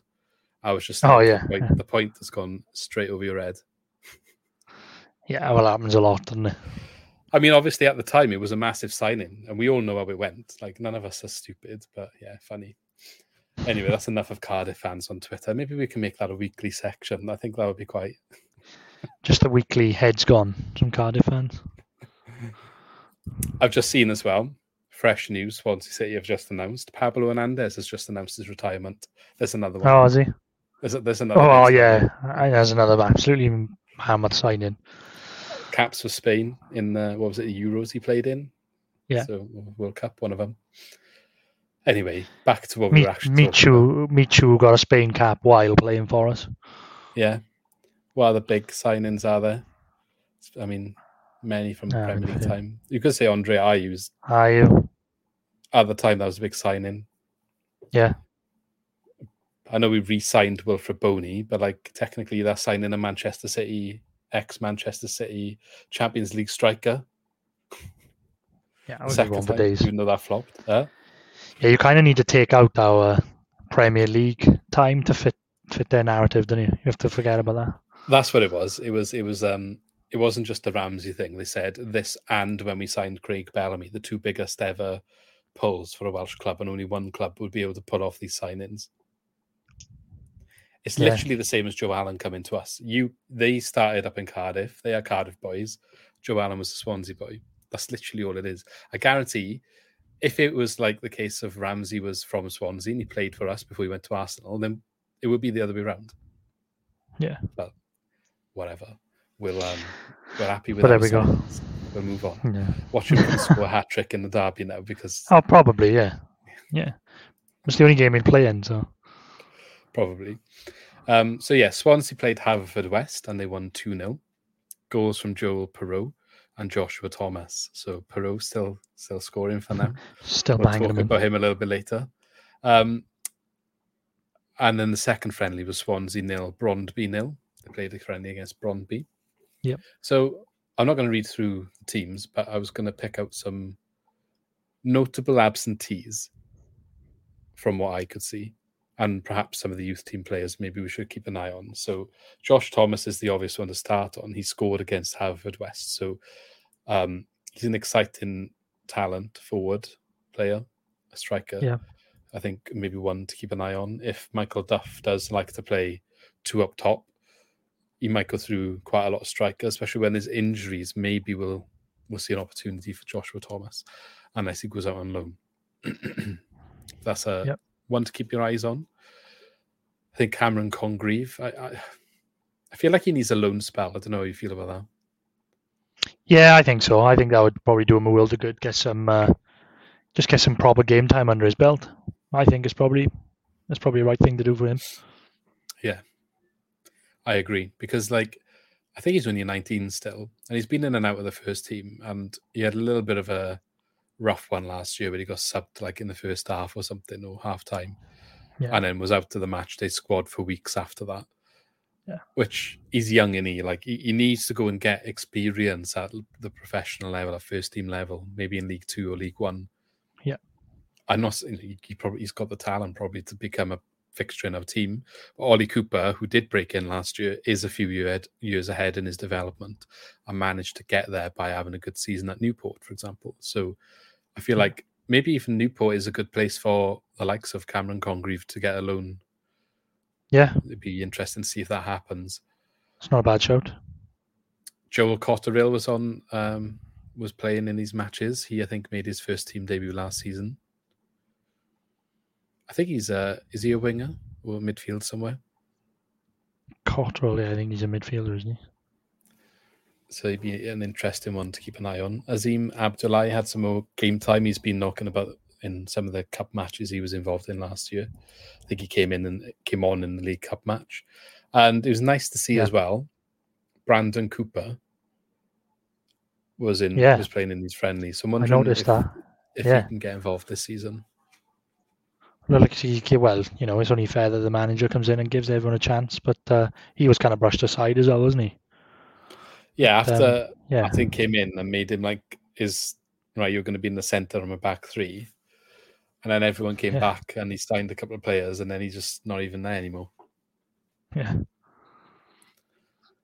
I was just Oh, like, yeah, the point, the point has gone straight over your head. Yeah, well, it happens a lot, doesn't it? I mean, obviously at the time it was a massive signing, and we all know how it went. Like none of us are stupid, but yeah, funny. Anyway, that's enough of Cardiff fans on Twitter. Maybe we can make that a weekly section. I think that would be quite. Just the weekly heads gone from Cardiff fans. I've just seen as well. Fresh news: Swansea City have just announced Pablo Hernandez has just announced his retirement. There's another one. Oh, is he? There's, there's another. Oh, yeah. There's another absolutely hammered signing. caps for Spain in the what was it the Euros he played in? Yeah. So World Cup, one of them. Anyway, back to what we Mi- were actually. Michu, Michu got a Spain cap while playing for us. Yeah. What other big signings are there? I mean, many from the Premier League yeah. time. You could say Andre Ayew Are you? at the time that was a big signing. Yeah. I know we re-signed Wilfried Bony, but like technically that's signing a Manchester City ex Manchester City Champions League striker. Yeah, I was Second one for time, days. even though that flopped. Huh? Yeah, you kind of need to take out our Premier League time to fit fit their narrative, don't you? You have to forget about that. That's what it was. It was. It was. Um. It wasn't just the Ramsey thing. They said this, and when we signed Craig Bellamy, the two biggest ever pulls for a Welsh club, and only one club would be able to pull off these signings. It's Yeah. literally the same as Joe Allen coming to us. You, they started up in Cardiff. They are Cardiff boys. Joe Allen was a Swansea boy. That's literally all it is. I guarantee, if it was like the case of Ramsey was from Swansea and he played for us before he went to Arsenal, then it would be the other way around. Yeah. But whatever. We'll um we're happy with But there we go. We'll move on. Yeah. Watch him score a hat trick in the derby now because Oh, probably. Yeah. Yeah. It's the only game he'll play in. So probably. Um, so yeah, Swansea played Haverfordwest and they won 2 0. Goals from Joel Piroe and Joshua Thomas. So Piroe still still scoring for them. still we'll banging talk him about him a little bit later. Um, and then the second friendly was Swansea nil, Brondby nil. They played a friendly against Brondby. Yep. So I'm not going to read through the teams, but I was going to pick out some notable absentees from what I could see, and perhaps some of the youth team players maybe we should keep an eye on. So Josh Thomas is the obvious one to start on. He scored against Haverfordwest, so um, he's an exciting talent forward player, a striker. Yeah. I think maybe one to keep an eye on. If Michael Duff does like to play two up top, he might go through quite a lot of strikers, especially when there's injuries. Maybe we'll we'll see an opportunity for Joshua Thomas, unless he goes out on loan. That's a Yep. one to keep your eyes on. I think Cameron Congreve. I, I I feel like he needs a loan spell. I don't know how you feel about that. Yeah, I think so. I think that would probably do him a world of good. Get some, uh, just get some proper game time under his belt. I think it's probably that's probably the right thing to do for him. I agree because like I think he's only 19 still, and he's been in and out of the first team, and he had a little bit of a rough one last year where he got subbed like in the first half or something or half time, Yeah. and then was out to the match day squad for weeks after that. Yeah. Which he's young and he like he, he needs to go and get experience at the professional level, at first team level, maybe in League Two or League One. Yeah. I'm not he probably he's got the talent probably to become a fixture in our team. But Ollie Cooper, who did break in last year, is a few year, years ahead in his development and managed to get there by having a good season at Newport, for example. So I feel like maybe even Newport is a good place for the likes of Cameron Congreve to get a loan. Yeah, It'd be interesting to see if that happens. it's not a bad shout. Joel Cotterill was on, um, was playing in these matches. He, I think, made his first team debut last season. I think he's a is he a winger or midfield somewhere? Cotterill, yeah, I think he's a midfielder, isn't he? So he'd be an interesting one to keep an eye on. Azeem Abdulai had some more game time. He's been knocking about in some of the cup matches he was involved in last year. I think he came in and came on in the League Cup match, and it was nice to see Yeah. as well. Brandon Cooper was in Yeah. was playing in these friendlies. So I'm I wondering noticed if, that. if Yeah. he can get involved this season. Well, like he, well, you know, it's only fair that the manager comes in and gives everyone a chance. But uh, he was kind of brushed aside as well, wasn't he? Yeah, But, um, after Yeah, I think came in and made him like is right. You're going to be in the center of a back three, and then everyone came Yeah. back and he signed a couple of players, and then he's just not even there anymore. yeah.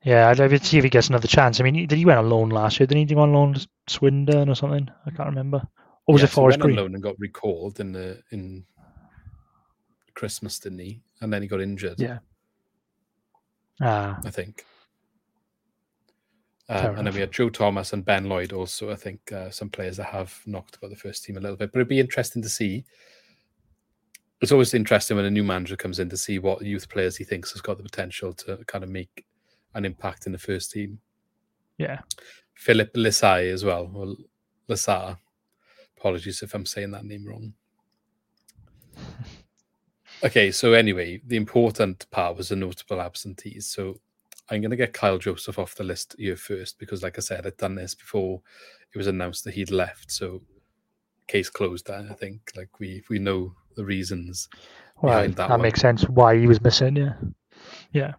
Yeah, I'd like to see if he gets another chance. I mean, did he went on loan last year? Didn't he go on loan to Swindon or something? I can't remember. Or was Yeah, it so he Forest went on Green? loan and got recalled in the in Christmas, didn't he? And then he got injured. Yeah. Ah, I think. Um, and then we had Joe Thomas and Ben Lloyd also. I think uh, some players that have knocked about the first team a little bit, but it'd be interesting to see. It's always interesting when a new manager comes in to see what youth players he thinks has got the potential to kind of make an impact in the first team. yeah. Philip Lisai as well, or Lissar. Apologies if I'm saying that name wrong. Okay, so anyway, the important part was the notable absentees. So I'm going to get Kyle Joseph off the list here first because, like I said, I'd done this before it was announced that he'd left. So case closed. I I think like we we know the reasons Well, that, that makes sense why he was missing. Yeah. Yeah.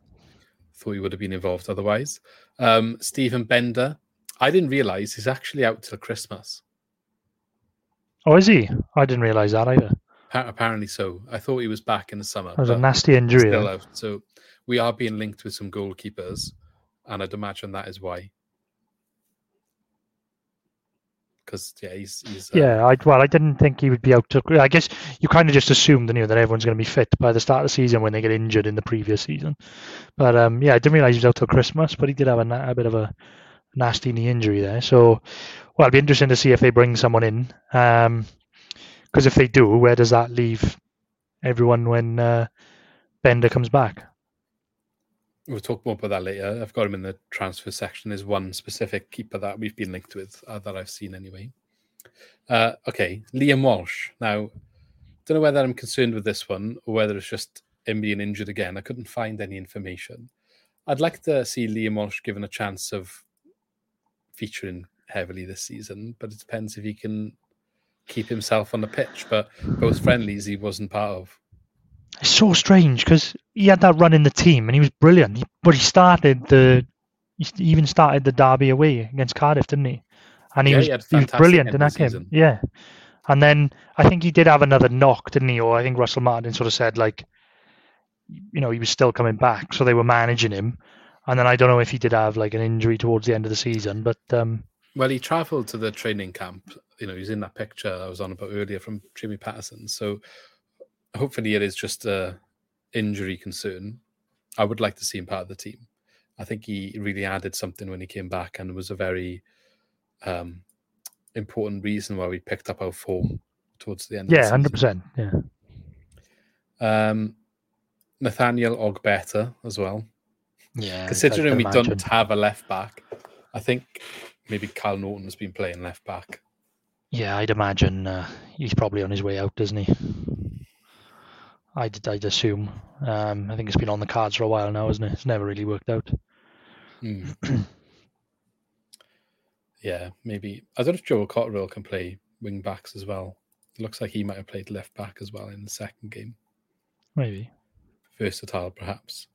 thought he would have been involved otherwise. Um, Steven Benda, I didn't realize he's actually out till Christmas. Oh, is he? I didn't realise that either. Pa- Apparently so. I thought he was back in the summer. It was a nasty injury. still out. So we are being linked with some goalkeepers, and I'd imagine that is why. Because yeah, he's he's uh, Yeah, I, well, I didn't think he would be out to. I guess you kind of just assumed, you, that everyone's going to be fit by the start of the season when they get injured in the previous season. But um, yeah, I didn't realize he was out till Christmas, but he did have a, a bit of a nasty knee injury there. So, well, it'll be interesting to see if they bring someone in. Because if they do, where does that leave everyone when uh, Benda comes back? We'll talk more about that later. I've got him in the transfer section. There's one specific keeper that we've been linked with uh, that I've seen anyway. Uh, okay, Liam Walsh. Now, don't know whether I'm concerned with this one or whether it's just him being injured again. I couldn't find any information. I'd like to see Liam Walsh given a chance of featuring heavily this season, but it depends if he can keep himself on the pitch. But both friendlies he wasn't part of. It's so strange because he had that run in the team and he was brilliant. He, but he started the, he even started the derby away against Cardiff, didn't he? And he Yeah, was he he was brilliant in that game. Yeah, and then I think he did have another knock, didn't he? Or I think Russell Martin sort of said like, you know, he was still coming back, so they were managing him. And then I don't know if he did have like an injury towards the end of the season, but um, Well, he travelled to the training camp. You know, he's in that picture I was on about earlier from Jamie Paterson. So hopefully it is just a injury concern. I would like to see him part of the team. I think he really added something when he came back and was a very um, important reason why we picked up our form towards the end. yeah, of the hundred season. percent. Yeah, Um, Nathaniel Ogbeta as well. yeah. Considering we imagine. don't have a left back, I think maybe Kyle Naughton has been playing left back. Yeah, I'd imagine uh, he's probably on his way out, doesn't he? I'd, I'd assume. Um, I think it's been on the cards for a while now, isn't it? It's never really worked out. Hmm. yeah, maybe. I don't know if Joel Cotterill can play wing backs as well. It looks like he might have played left back as well in the second game. Maybe. Versatile, perhaps.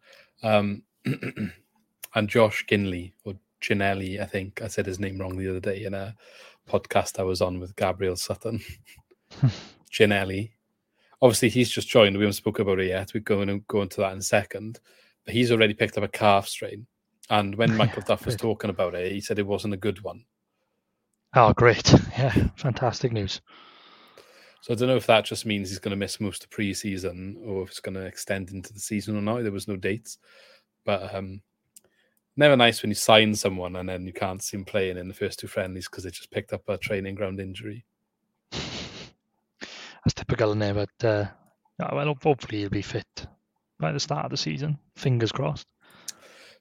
Um, and Josh Ginley, or Ginnelly, I think I said his name wrong the other day in a podcast I was on with Gabriel Sutton. Ginnelly. Obviously, he's just joined. We haven't spoken about it yet. We're going to go into that in a second. But he's already picked up a calf strain. And when Michael Duff was talking about it, he said it wasn't a good one. Oh, great. Yeah, fantastic news. So I don't know if that just means he's going to miss most of pre-season or if it's going to extend into the season or not. There was no dates, but um, never nice when you sign someone and then you can't see him playing in the first two friendlies because they just picked up a training ground injury. That's typical, in there. But uh, well, hopefully he'll be fit by the start of the season. Fingers crossed.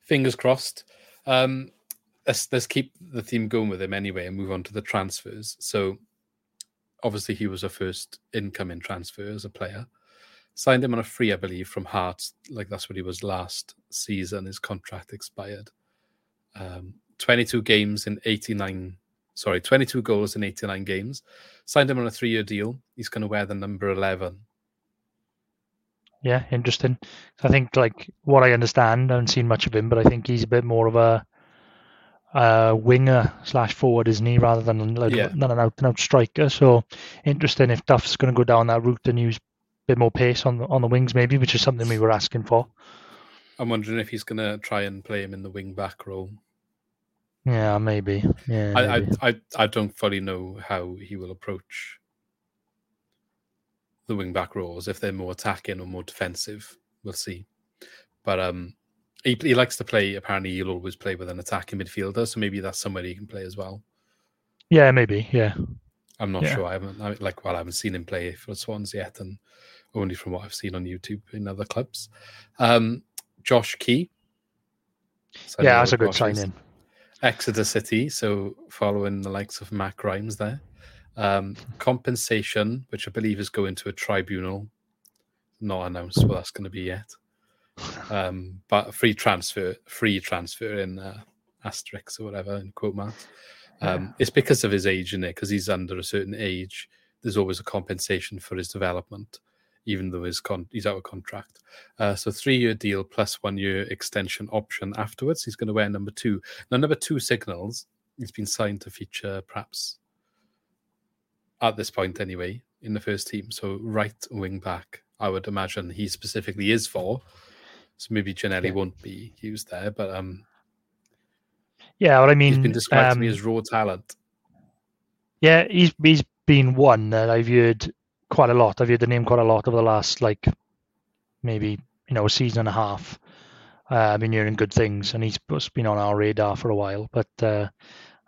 Fingers crossed. Um, let's let's keep the theme going with him anyway and move on to the transfers. So obviously he was a first incoming transfer as a player. Signed him on a free, I believe, from Hearts. Like that's what he was last season. His contract expired. Um, 22 games in 89. Sorry, 22 goals in 89 games. Signed him on a three-year deal. He's going to wear the number 11. Yeah, interesting. I think, like, what I understand, I haven't seen much of him, but I think he's a bit more of a, a winger slash forward, isn't he, rather than like, Yeah. than an out and out striker. So interesting if Duff's going to go down that route and use bit more pace on the, on the wings, maybe, which is something we were asking for. I'm wondering if he's going to try and play him in the wing back role. Yeah, maybe. Yeah, I, I, maybe. I, I don't fully know how he will approach the wing back roles. If they're more attacking or more defensive, we'll see. But um, he, he likes to play. Apparently, he'll always play with an attacking midfielder, so maybe that's somewhere he can play as well. yeah, maybe. Yeah, I'm not Yeah. sure. I haven't I, like well, I haven't seen him play for Swans yet, and only from what I've seen on YouTube in other clubs. Um, Josh Key. So yeah, that's a good is signing. Exeter City, so following the likes of Matt Grimes there. Um, compensation, which I believe is going to a tribunal, not announced what that's going to be yet. Um, but free transfer, free transfer in uh, asterisks or whatever in quote marks. Um, It's because of his age in it, because he's under a certain age. There's always a compensation for his development, even though his con- he's out of contract. Uh, so three year deal plus one year extension option afterwards. He's going to wear number two. Now number two signals. He's been signed to feature perhaps at this point anyway in the first team. So right wing back, I would imagine he specifically is for. So maybe Ginnelly Yeah. won't be used there, but um, Yeah, what I mean, he's been described to me um, as raw talent. Yeah, he's he's been one that I've heard quite a lot. I've heard the name quite a lot over the last like maybe you know a season and a half. Uh, I've been hearing good things, and he's been on our radar for a while. But uh,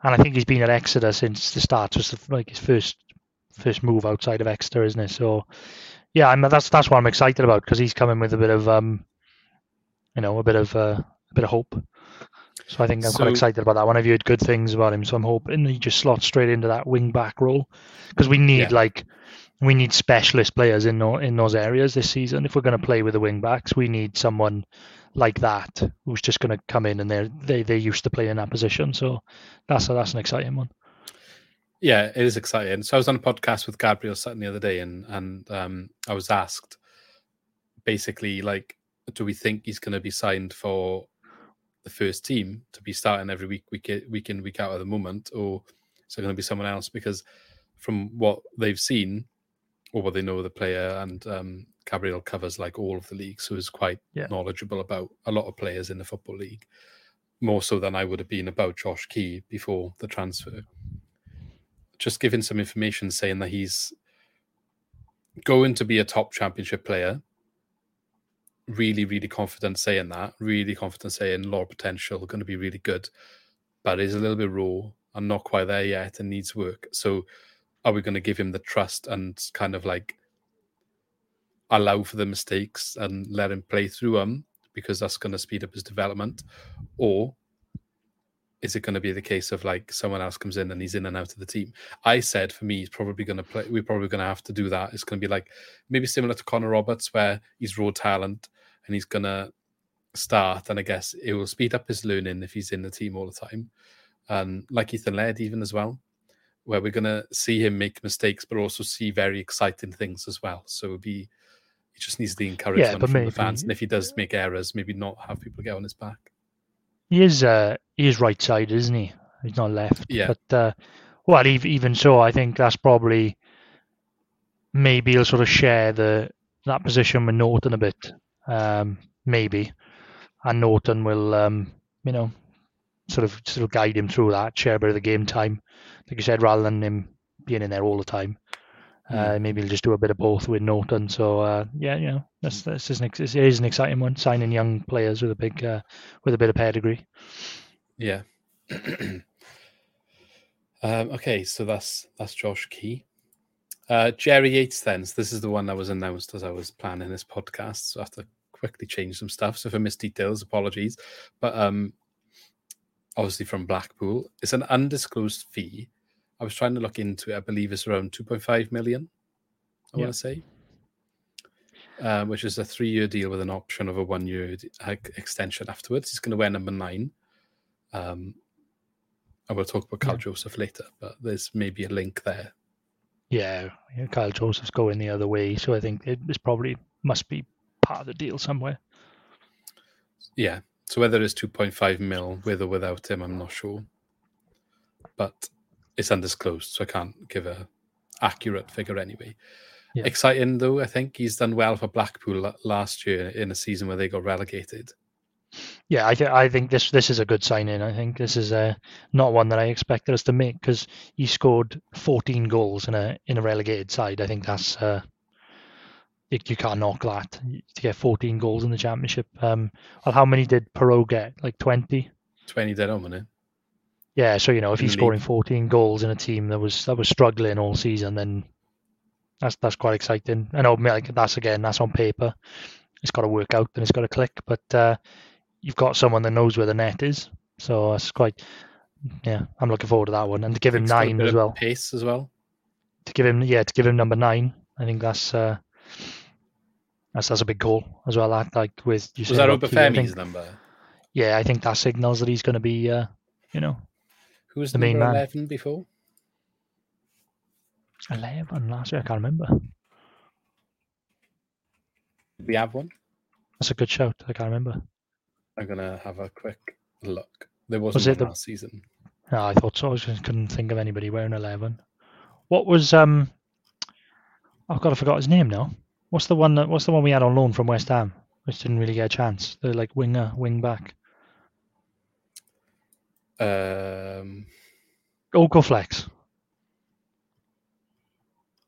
and I think he's been at Exeter since the start. Was the, like his first first move outside of Exeter, isn't it? So yeah, I'm that's that's what I'm excited about because he's coming with a bit of um, you know, a bit of uh, a bit of hope. So I think I'm So- quite excited about that one. I've heard good things about him, so I'm hoping he just slots straight into that wing back role because we need Yeah. like we need specialist players in tho- in those areas this season. If we're going to play with the wing backs, we need someone like that who's just going to come in and they're they they used to play in that position. So that's a, that's an exciting one. Yeah, it is exciting. So I was on a podcast with Gabriel Sutton the other day, and and um, I was asked basically like, do we think he's going to be signed for the first team to be starting every week, week week in, week out at the moment, or is it going to be someone else? Because from what they've seen or what they know of the player, and um, Gabriel covers like all of the leagues, so is quite Yeah. knowledgeable about a lot of players in the football league, more so than I would have been about Josh Key before the transfer just giving some information saying that he's going to be a top championship player. Really, really confident saying that. Really confident saying a lot of potential, going to be really good, but is a little bit raw and not quite there yet and needs work. So, are we going to give him the trust and kind of like allow for the mistakes and let him play through them because that's going to speed up his development, or is it going to be the case of like someone else comes in and he's in and out of the team? I said for me, he's probably going to play. We're probably going to have to do that. It's going to be like maybe similar to Connor Roberts, where he's raw talent and he's going to start. And I guess it will speed up his learning if he's in the team all the time. And like Ethan Laird, even as well, where we're going to see him make mistakes, but also see very exciting things as well. So it'll be, he just needs the encouragement but from maybe- the fans. And if he does make errors, maybe not have people get on his back. He is uh he is right side, isn't he? He's not left. Yeah. But uh, well, ev- even so, I think that's probably maybe he'll sort of share the that position with Naughton a bit, um, maybe, and Naughton will um, you know sort of sort of guide him through that, share a bit of the game time, like you said, rather than him being in there all the time. Uh, maybe he'll just do a bit of both with Naughton. So uh, yeah, you know, that's that's is an, it is an exciting one. Signing young players with a big uh, with a bit of pedigree. Yeah. um, okay, so that's that's Josh Key. Uh, Jerry Yates then. So this is the one that was announced as I was planning this podcast. So I have to quickly change some stuff. So if I miss details, apologies. But um obviously from Blackpool. It's an undisclosed fee. I was trying to look into it. I believe it's around 2.5 million, I Yeah. want to say. Um, which is a three-year deal with an option of a one-year extension afterwards. He's going to wear number nine. Um, I will talk about Carl Yeah. Joseph later, but there's maybe a link there. Yeah, yeah, Kyle Joseph's going the other way, so I think it it's probably must be part of the deal somewhere. Yeah. So whether it's 2.5 mil with or without him, I'm not sure. But it's undisclosed, so I can't give a accurate figure anyway. Yeah. Exciting though, I think he's done well for Blackpool last year in a season where they got relegated. Yeah, I, th- I think this this is a good sign in. I think this is uh, not one that I expected us to make because he scored 14 goals in a in a relegated side. I think that's uh, you, you can't knock that to get 14 goals in the championship. Um, well, how many did Piroe get? Like 20. 20 dead on, wasn't it? Yeah, so you know if he's scoring 14 goals in a team that was that was struggling all season, then that's that's quite exciting. I know, like that's again that's on paper. It's got to work out and it's got to click, but uh, you've got someone that knows where the net is, so it's quite. Yeah, I'm looking forward to that one, and to give him He's got a nine as well. Pace as well. To give him, yeah, to give him number nine. I think that's uh, that's that's a big goal as well. That like with you Was that about Key, I Obafemi's number? Yeah, I think that signals that he's going to be, uh, you know, Who was The main man. 11 before? 11 last year. I can't remember. Did we have one? That's a good shout. I can't remember. I'm going to have a quick look. There wasn't Was it one the- last season. No, I thought so. I just couldn't think of anybody wearing 11. What was um? I've got to forgot his name now. What's the one that? What's the one we had on loan from West Ham, which didn't really get a chance? The like winger, wing back. Um, Oko Flex.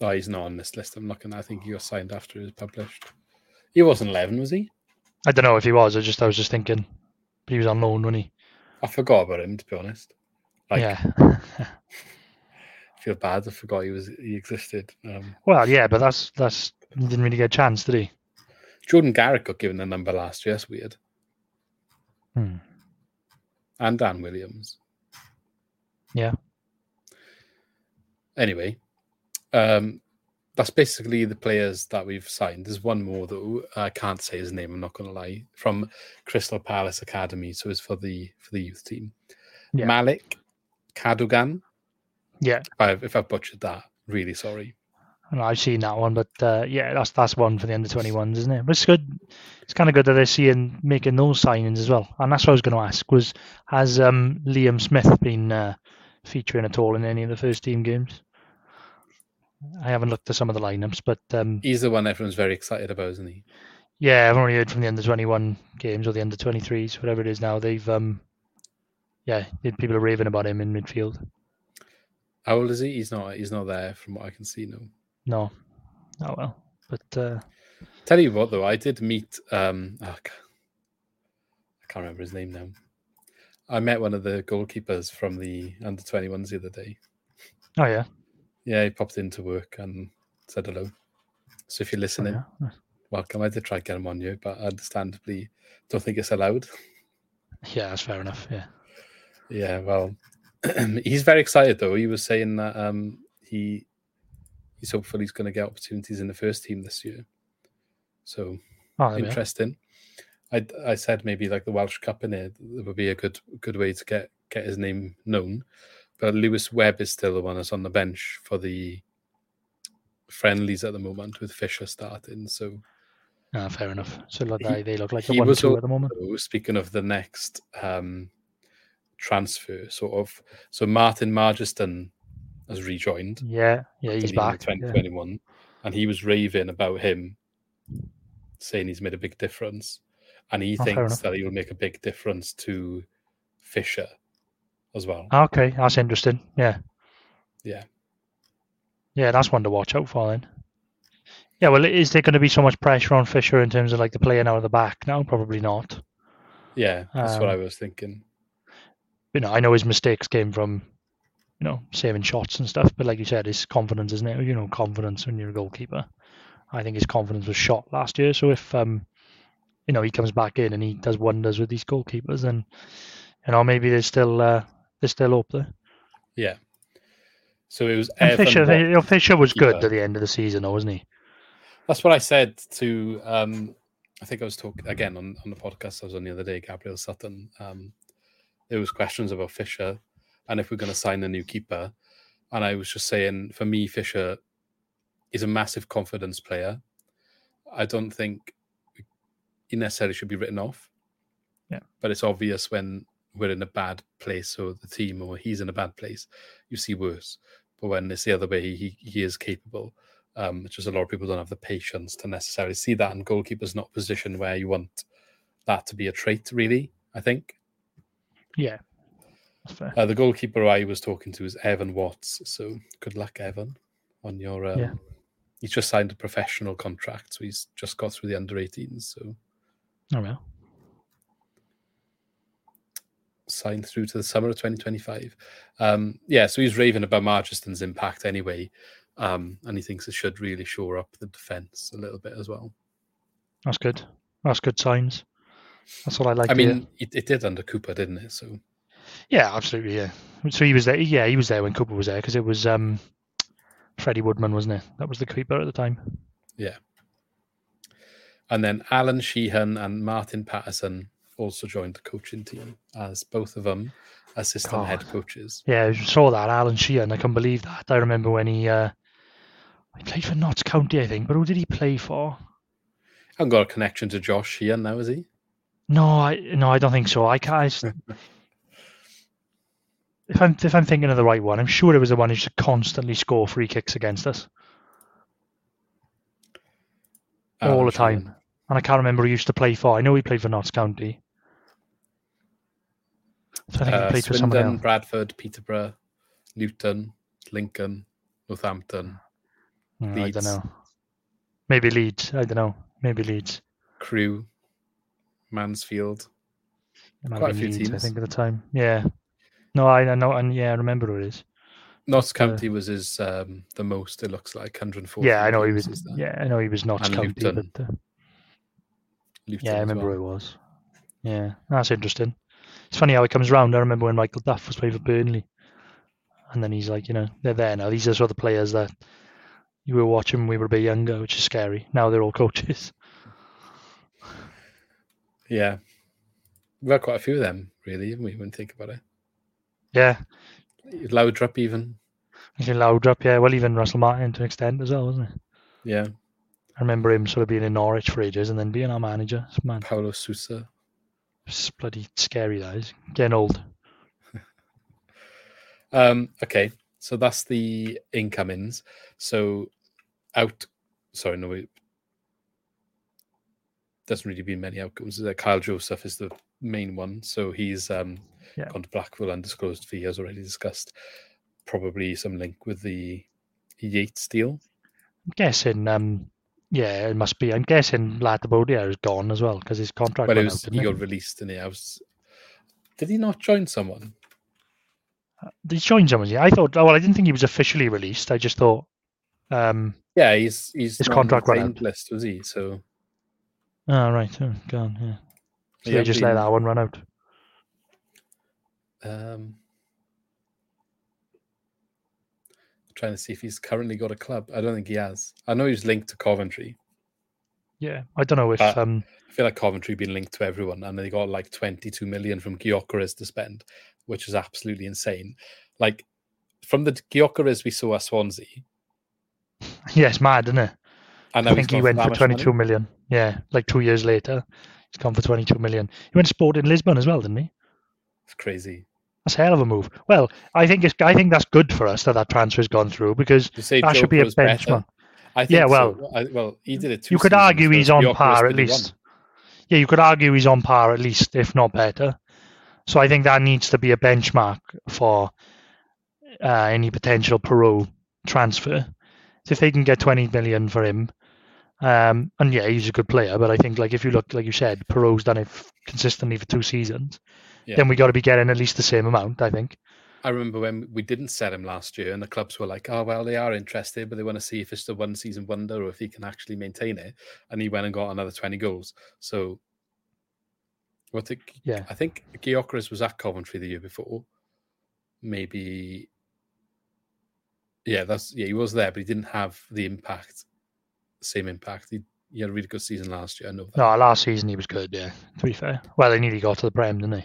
oh, he's not on this list. I'm looking. I think he was signed after it was published. He wasn't 11, was he? I don't know if he was. I just I was just thinking, but he was on loan, wasn't he? I forgot about him, to be honest. Like, yeah. I feel bad. I forgot he was he existed. Um, well, yeah, but that's that's he didn't really get a chance, did he? Jordan Garrick got given the number last year. That's weird. Hmm. And Dan Williams. Yeah. Anyway, um, that's basically the players that we've signed. There's one more though. I can't say his name. I'm not going to lie. From Crystal Palace Academy, so it's for the for the youth team. Yeah. Malik Kadugan. Yeah. If I've, if I've butchered that, really sorry. And I've seen that one, but uh, yeah, that's that's one for the under twenty ones, isn't it? But it's good. It's kind of good that they're seeing making those signings as well. And that's what I was going to ask: was has um, Liam Smith been uh, featuring at all in any of the first team games? I haven't looked at some of the lineups, but um, He's the one everyone's very excited about, isn't he? yeah, I've only heard from the under twenty one games or the under twenty threes, whatever it is now. They've um, yeah, people are raving about him in midfield. How old is he? He's not. He's not there from what I can see now. No, oh well, but uh, Tell you what, though, I did meet. Um, oh, I can't remember his name now. I met one of the goalkeepers from the under 21s the other day. oh yeah, Yeah, he popped into work and said hello. So if you're oh, listening, yeah. welcome. I did try to get him on you, but understandably, don't think it's allowed. yeah, that's fair enough. Yeah. Yeah, well, he's very excited though. He was saying that um, he he's hopeful he's going to get opportunities in the first team this year. So Oh, there we are. interesting. I I said maybe like the Welsh Cup in it would be a good good way to get get his name known. But Lewis Webb is still the one that's on the bench for the friendlies at the moment with Fisher starting. So Ah, fair enough. So look, He- they, look like the he one two at the moment. Speaking of the next um, transfer, sort of, so Martin Margetson has rejoined. Yeah, yeah, he's back. 2021, and he was raving about him, saying he's made a big difference, and he Oh, thinks that he will make a big difference to Fisher as well. Okay, that's interesting. Yeah, Yeah, yeah, that's one to watch out for then. Yeah, well, is there going to be so much pressure on Fisher in terms of like the playing out of the back? No, probably not. yeah, that's what I Um, was thinking. You know, I know his mistakes came from, you know, saving shots and stuff, but like you said, his confidence, isn't it? You know, confidence when you're a goalkeeper. I think his confidence was shot last year. So if um, you know, he comes back in and he does wonders with these goalkeepers, then you know maybe there's still uh, there's still hope there. Yeah. So it was And Fisher, Watt- you know, Fisher was good at the end of the season, though, wasn't he? That's what I said to. Um, I think I was talking again on, on the podcast I was on the other day. Gabriel Sutton. Um, there was questions about Fisher and if we're going to sign a new keeper, and I was just saying, for me, Fisher is a massive confidence player. I don't think he necessarily should be written off. Yeah. but it's obvious when we're in a bad place or the team or he's in a bad place, you see worse. But when it's the other way, he he is capable. Um, it's just a lot of people don't have the patience to necessarily see that, and goalkeeper's not a position where you want that to be a trait, really. I think. Yeah, fair. Uh, the goalkeeper I was talking to is Evan Watts. So good luck, Evan, on your. Um, Yeah. He's just signed a professional contract, so he's just got through the under 18s. So Oh well. signed through to the summer of 2025. Um, yeah, so he's raving about Margetson's impact anyway. Um, and he thinks it should really shore up the defence a little bit as well. That's good. That's good signs. That's what I like. I mean, it, it did under Cooper, didn't it? So yeah, absolutely. Yeah. So he was there. Yeah, he was there when Cooper was there because it was um, Freddie Woodman, wasn't it? That was the keeper at the time. yeah. And then Alan Sheehan and Martin Paterson also joined the coaching team as both of them assistant head coaches. Yeah, I saw that Alan Sheehan. I can't believe that. I remember when he uh, he played for Notts County, I think. But who did he play for? I haven't got a connection to Josh Sheehan now, is he? No, I no, I don't think so. I can't. I if I'm if I'm thinking of the right one, I'm sure it was the one who used to constantly score free kicks against us all Alan the time. And I can't remember who he used to play for. I know he played for Notts County. So I think Uh, he played for someone Swindon, else. Bradford, Peterborough, Newton, Lincoln, Northampton, Mm, I don't know. Maybe Leeds. I don't know. Maybe Leeds. Crewe, Mansfield. Quite a few Leeds, I think at the time. Yeah. No, I, I know, and yeah, I remember who it is. Notts uh, was his um, the most. It looks like 140. Yeah, I know he was. Yeah, I know he was Notts And County, Luton. but uh, Luton yeah, I remember well. who it was. Yeah, that's interesting. It's funny how it comes round. I remember when Michael Duff was playing for Burnley, and then he's like, you know, they're there now. These are sort of the players that you were watching when we were a bit younger, which is scary. Now they're all coaches. Yeah, we've had quite a few of them, really, haven't we? When you think about it, Yeah, Laudrup even. even Laudrup. Yeah, well, even Russell Martin to an extent as well, wasn't it? Yeah, I remember him sort of being in Norwich for ages and then being our manager. Man, Paulo Sousa. it's bloody scary. That is getting old. Um, okay, so that's the incomings. So out. Sorry, no, it doesn't really be many outcomes. Kyle Joseph is the main one. So he's um, Yeah. gone to Blackpool, undisclosed fee, as already discussed. Probably some link with the Yates deal. I'm guessing. Um, yeah, it must be. I'm guessing Latibeaudiere is gone as well because his contract Well, was, out. he Didn't got released in it. I was. Did he not join someone? it? Did he join someone? Yeah, I thought. Oh, well, I didn't think he was officially released. I just thought. Um, Yeah, he's he's His not on the contract ran out. list, was he? So oh right, oh, gone. Yeah. So Yeah, they just let that one run out. Um, trying to see if he's currently got a club. I don't think he has. I know he's linked to Coventry. Yeah, I don't know if um, I feel like Coventry been linked to everyone, and they got like 22 million from Gyökeres to spend, which is absolutely insane. Like from the Gyökeres we saw at Swansea, yeah, it's mad, isn't it? and I think he went for much 22 money. million. Yeah, like two years later, he's gone for 22 million. He went to Sporting Lisbon as well, didn't he? It's crazy. That's hell of a move. Well, I think it's I think that's good for us that that transfer's gone through because that should be a benchmark. I think Yeah, so. well- I, well, he did it. You could argue he's on par at least. Yeah, you could argue he's on par at least, if not better. So I think that needs to be a benchmark for uh, any potential Piroe transfer. So if they can get 20 million for him, um, and yeah, he's a good player, but I think like if you look, like you said, Piroe's done it f- consistently for two seasons, Yeah. then we got to be getting at least the same amount. I think. I remember when we didn't sell him last year, and the clubs were like, "Oh well, they are interested, but they want to see if it's the one season wonder or if he can actually maintain it." And he went and got another twenty goals. So, what the, Yeah. I think Gyökeres was at Coventry the year before. Maybe, yeah, that's yeah, he was there, but he didn't have the impact, same impact. He, he had a really good season last year. I know that. No, last season he was good. Yeah, to be fair. Well, they nearly got to the Prem, didn't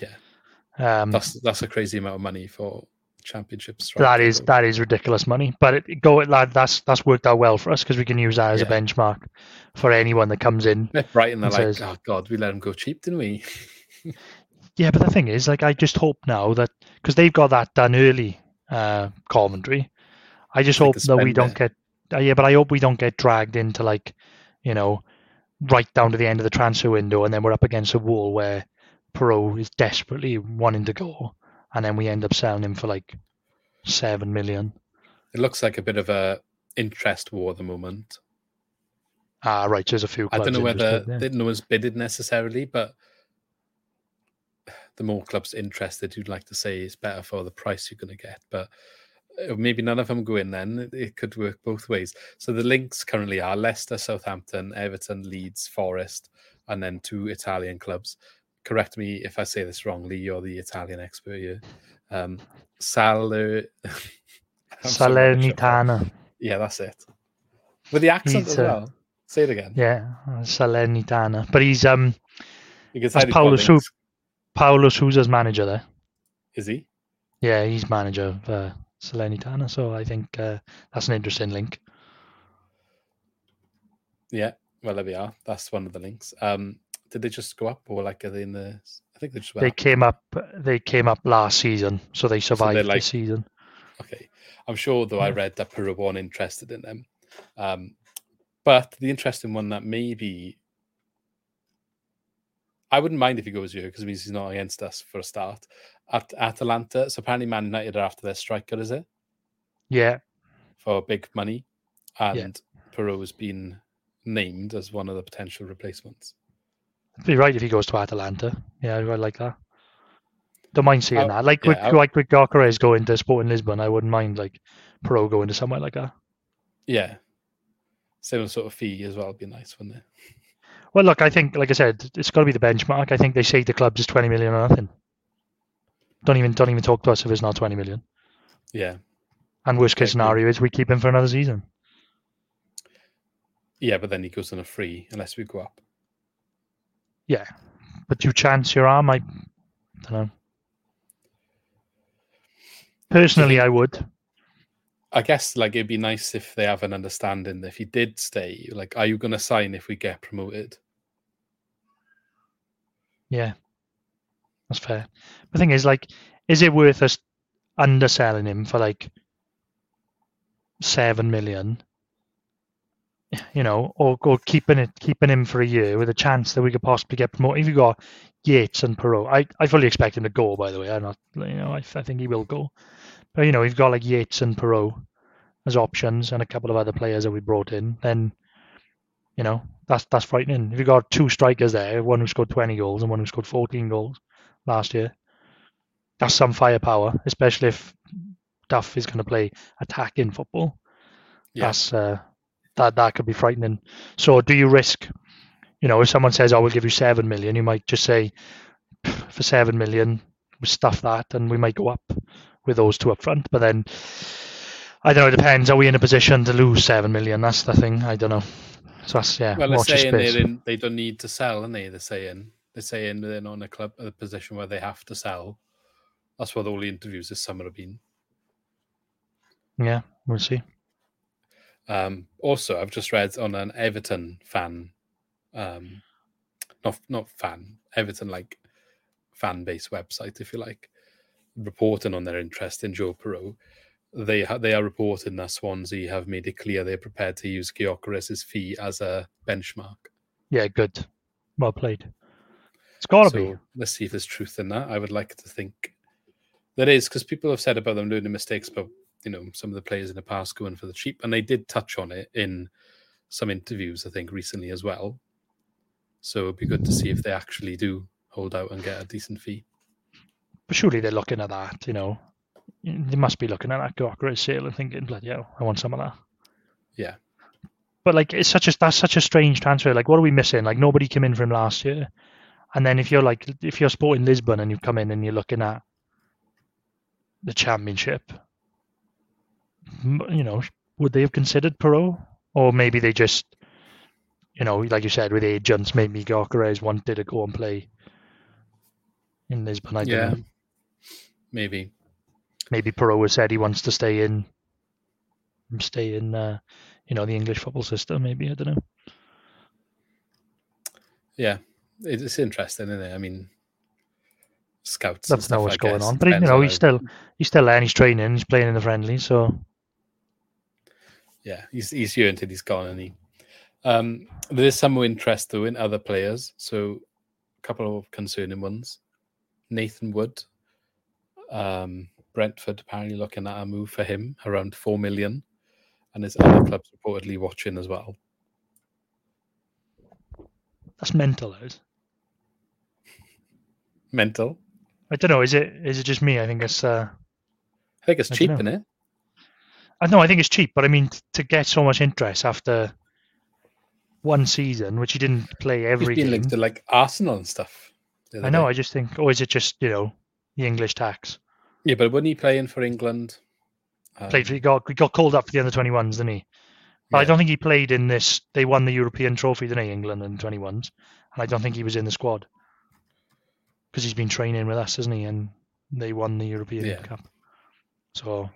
Yeah. Um, that's that's a crazy amount of money for championships. that is that is ridiculous money, but it go lad. That's that's worked out well for us because we can use that as a benchmark for anyone that comes in. Are and like, says- oh god, we let them go cheap, didn't we? Yeah, but the thing is, like, I just hope now that because they've got that done early uh, commentary, I just They hope that we don't get. Uh, yeah, but I hope we don't get dragged into like, you know, right down to the end of the transfer window, and then we're up against a wall where Pro is desperately wanting to go, and then we end up selling him for like seven million. It looks like a bit of a interest war at the moment. Ah, right. There's a few. I don't know whether yeah. no one's bidded necessarily, but the more clubs interested, you'd like to say it's better for the price you're going to get. But uh, maybe none of them go in. Then it could work both ways. So the links currently are Leicester, Southampton, Everton, Leeds, Forest, and then two Italian clubs. Correct me if I say this wrongly. You're the Italian expert here. Um, Saler. I'm so rubbish at that. Salernitana. Yeah, that's it. With the accent as well. Say it again. Yeah, Salernitana. But he's um that's Paulo Soup. Paulo Sousa's manager there. Is he? Yeah, he's manager of uh, Salernitana. So I think uh, that's an interesting link. Yeah. Well, there we are. That's one of the links. Um, did they just go up or like are they in the? I think they just went They up. came up. They came up last season, so they survived like- this season. Okay. I'm sure though I read that Piroe weren't interested in them. Um, but the interesting one that maybe I wouldn't mind if he goes here because it means he's not against us for a start. At Atalanta, so apparently Man United are after their striker, is it? Yeah, For big money. And Piroe has been named as one of the potential replacements. Be right if he goes to Atalanta. Yeah, I like that. Don't mind seeing Oh, that. Like yeah, with I- like with Gyökeres going to Sporting Lisbon, I wouldn't mind like Piroe going to somewhere like that. Yeah. Similar sort of fee as well would be nice, wouldn't it? Well, look, I think, like I said, it's got to be the benchmark. I think they say the clubs is twenty million or nothing. Don't even don't even talk to us if it's not twenty million. Yeah. And worst case I scenario is we keep him for another season. Yeah, but then he goes on a free unless we go up. Yeah, but you chance your arm. I don't know. Personally, I would. I guess like it'd be nice if they have an understanding that if he did stay, like, are you going to sign if we get promoted? Yeah, that's fair. The thing is, like, is it worth us underselling him for like seven million? You know, or or keeping it keeping him for a year with a chance that we could possibly get promoted. If you got Yates and Piroe, I, I fully expect him to go. By the way, I'm not, you know, I, I think he will go. But you know, you've got like Yates and Piroe as options, and a couple of other players that we brought in. Then, you know, that's that's frightening. If you got two strikers there, one who scored 20 goals and one who scored 14 goals last year, that's some firepower, especially if Duff is going to play attacking football. Yeah. That's uh, that that could be frightening. So, do you risk? You know, if someone says, oh, "I will give you seven million, you might just say, "For seven million, we stuff that, and we might go up with those two up front." But then, I don't know. It depends. Are we in a position to lose seven million? That's the thing. I don't know. So that's yeah. Well, they're saying they're in, they don't need to sell, and they? They're saying they're saying they're not in a club a position where they have to sell. That's what all the interviews this summer have been. Yeah, we'll see. Um, also, I've just read on an Everton fan, um, not not fan, Everton like fan base website, if you like, reporting on their interest in Joe Piroe. They ha- they are reporting that Swansea have made it clear they're prepared to use Gyökeres' fee as a benchmark. Yeah, good. Well played. It's got to so be. let's see if there's truth in that. I would like to think there is because people have said about them learning mistakes, but you know some of the players in the past going for the cheap, and they did touch on it in some interviews, I think, recently as well. So it'd be good to see if they actually do hold out and get a decent fee. But surely they're looking at that, you know. They must be looking at that Gyökeres sale and thinking, bloody hell, I want some of that. Yeah. But like, it's such a that's such a strange transfer. Like, what are we missing? Like, nobody came in from last year, and then if you're like, if you're sporting Lisbon and you come in and you're looking at the championship, you know, would they have considered Piroe, or maybe they just, you know, like you said, with agents, maybe Gyökeres wanted to go and play in Lisbon. I don't Yeah. know. Maybe. maybe Piroe has said he wants to stay in stay in uh, you know the English football system maybe I don't know Yeah. It's interesting, isn't it? I mean, scouts. that's not what's I going guess, on but you know he's still he's still there and he's training he's playing in the friendly so yeah, he's he's here until he's gone, and he. Um, there is some more interest though in other players. So, a couple of concerning ones. Nathan Wood, um, Brentford apparently looking at a move for him around four million, and his other clubs reportedly watching as well. That's mental, is. Mental. I don't know. Is it is it just me? I think it's. Uh, I think it's I cheap, dunno. it? I know. I think it's cheap, but I mean to get so much interest after one season, which he didn't play He's every been game. linked to like Arsenal and stuff. I know. day. I just think, or is it just you know the English tax? Yeah, but wasn't he playing for England? Um, Played for, he got he got called up for the under twenty ones, didn't he? But I don't think he played in this. They won the European trophy, didn't they? England and twenty ones, and I don't think he was in the squad because he's been training with us, hasn't he? And they won the European Yeah. Cup. So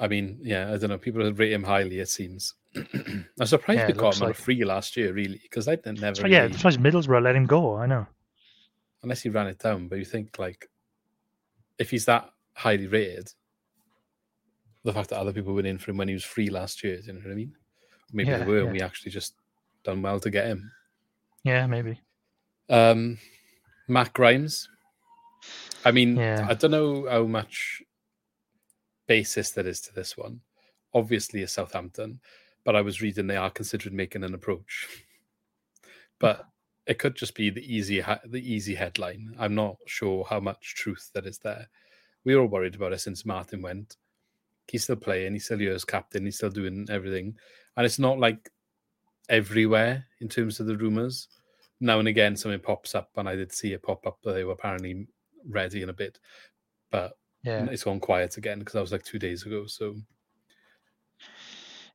I mean, yeah, I don't know. People rate him highly. It seems. I'm surprised Yeah, we it got him on a like- free last year, really, because I didn't never. so yeah, really- that's why Middlesbrough let him go. I know. unless he ran it down. But you think like, if he's that highly rated, the fact that other people went in for him when he was free last year, do you know what I mean? Maybe Yeah, they were, yeah. and we actually just done well to get him. Yeah, maybe. Um, Matt Grimes. I mean, Yeah. I don't know how much basis there is to this one. Obviously, it's Southampton, but I was reading they are considering making an approach. But it could just be the easy the easy headline. I'm not sure how much truth that is there. We were all worried about it since Martin went. He's still playing. He's still as captain. He's still doing everything, and it's not like everywhere in terms of the rumors now and again something pops up, and I did see it pop up that they were apparently ready in a bit, but Yeah. it's gone quiet again because that was like two days ago. So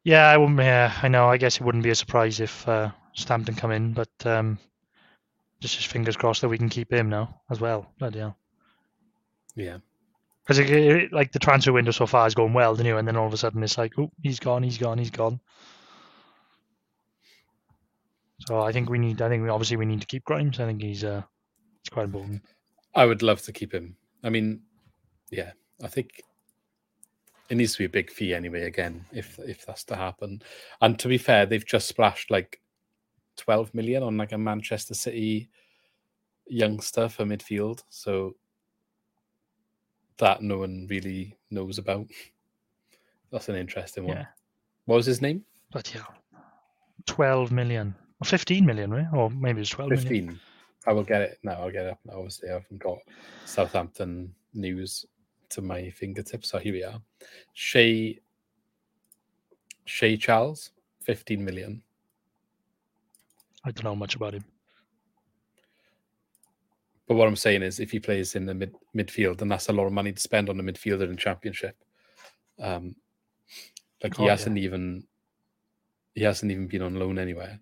Yeah, I wouldn't. Yeah, I know. I guess it wouldn't be a surprise if uh, Stampton come in, but um, just just fingers crossed that we can keep him now as well. Bloody hell. yeah, Because like the transfer window so far is going well, didn't you? And then all of a sudden it's like, oh, he's gone, he's gone, he's gone. So I think we need. I think we obviously we need to keep Grimes. I think he's uh, it's quite important. I would love to keep him. I mean, yeah, I think it needs to be a big fee anyway. Again, if if that's to happen, and to be fair, they've just splashed like twelve million on like a Manchester City youngster for midfield, so that no one really knows about. That's an interesting one. Yeah. What was his name? But yeah, twelve million or fifteen million, right? Or maybe it's twelve million. 15. I will get it now. I'll get it up now. Obviously, I haven't got Southampton news to my fingertips. So here we are. Shea Shea Charles, 15 million. I don't know much about him. But what I'm saying is, if he plays in the mid midfield, then that's a lot of money to spend on a midfielder in Championship. Um, like he Oh, yeah. hasn't even he hasn't even been on loan anywhere.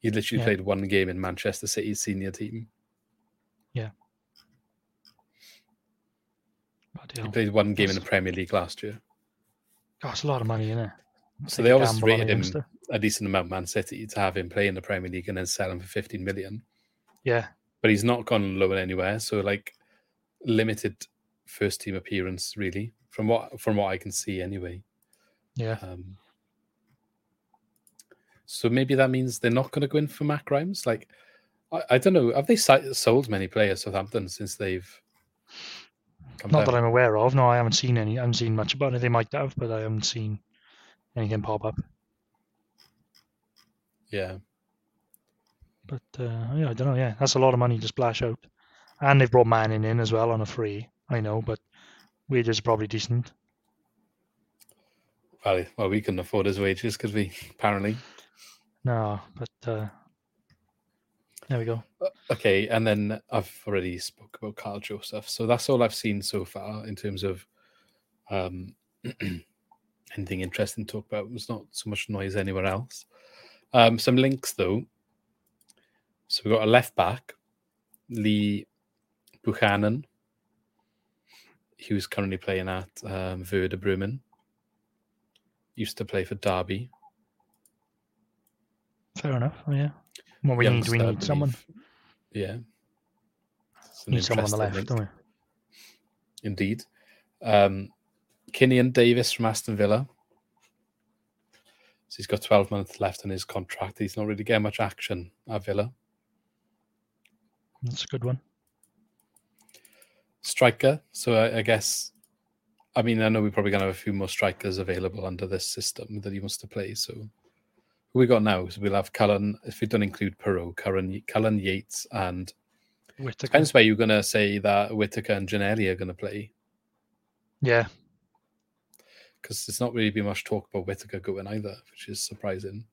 He literally Yeah. played one game in Manchester City's senior team. He played one game in the Premier League last year. that's a lot of money, isn't it? So they obviously gamble on a rated him a decent amount, Man City, to have him play in the Premier League and then sell him for 15 million. Yeah, But he's not gone low anywhere. So like limited first team appearance, really, from what from what I can see anyway. yeah. Um, so maybe that means they're not going to go in for Matt Grimes. Like, I, I don't know. Have they sold many players Southampton since they've Not that I'm aware of. No, I haven't seen any. I haven't seen much about it. They might have, but I haven't seen anything pop up. Yeah, But uh, yeah, I don't know. Yeah, that's a lot of money to splash out, and they've brought Manning in as well on a free. I know, but wages are probably decent. well, well, we couldn't afford his wages because we apparently No, but uh, there we go. Okay, and then I've already spoke about Kyle Joseph, so that's all I've seen so far in terms of um, anything interesting to talk about. There's not so much noise anywhere else. Um, some links though. So we've got a left back, Lee Buchanan, who's currently playing at um, Werder Bremen. Used to play for Derby. Fair enough. Oh, yeah. What we need, we need someone. Yeah. Need someone on the left, link. don't we? Indeed. Um, Keinan Davis from Aston Villa. So he's got 12 months left on his contract. He's not really getting much action at Villa. That's a good one. striker. So I, I guess, I mean, I know we're probably going to have a few more strikers available under this system that he wants to play. So who we got now? So we'll have Cullen, if we don't include Piroe, Cullen, Cullen Yates, and Whittaker. depends where you're going to say that Whittaker and Ginnelly are going to play. Yeah, Because there's not really been much talk about Whittaker going either, which is surprising.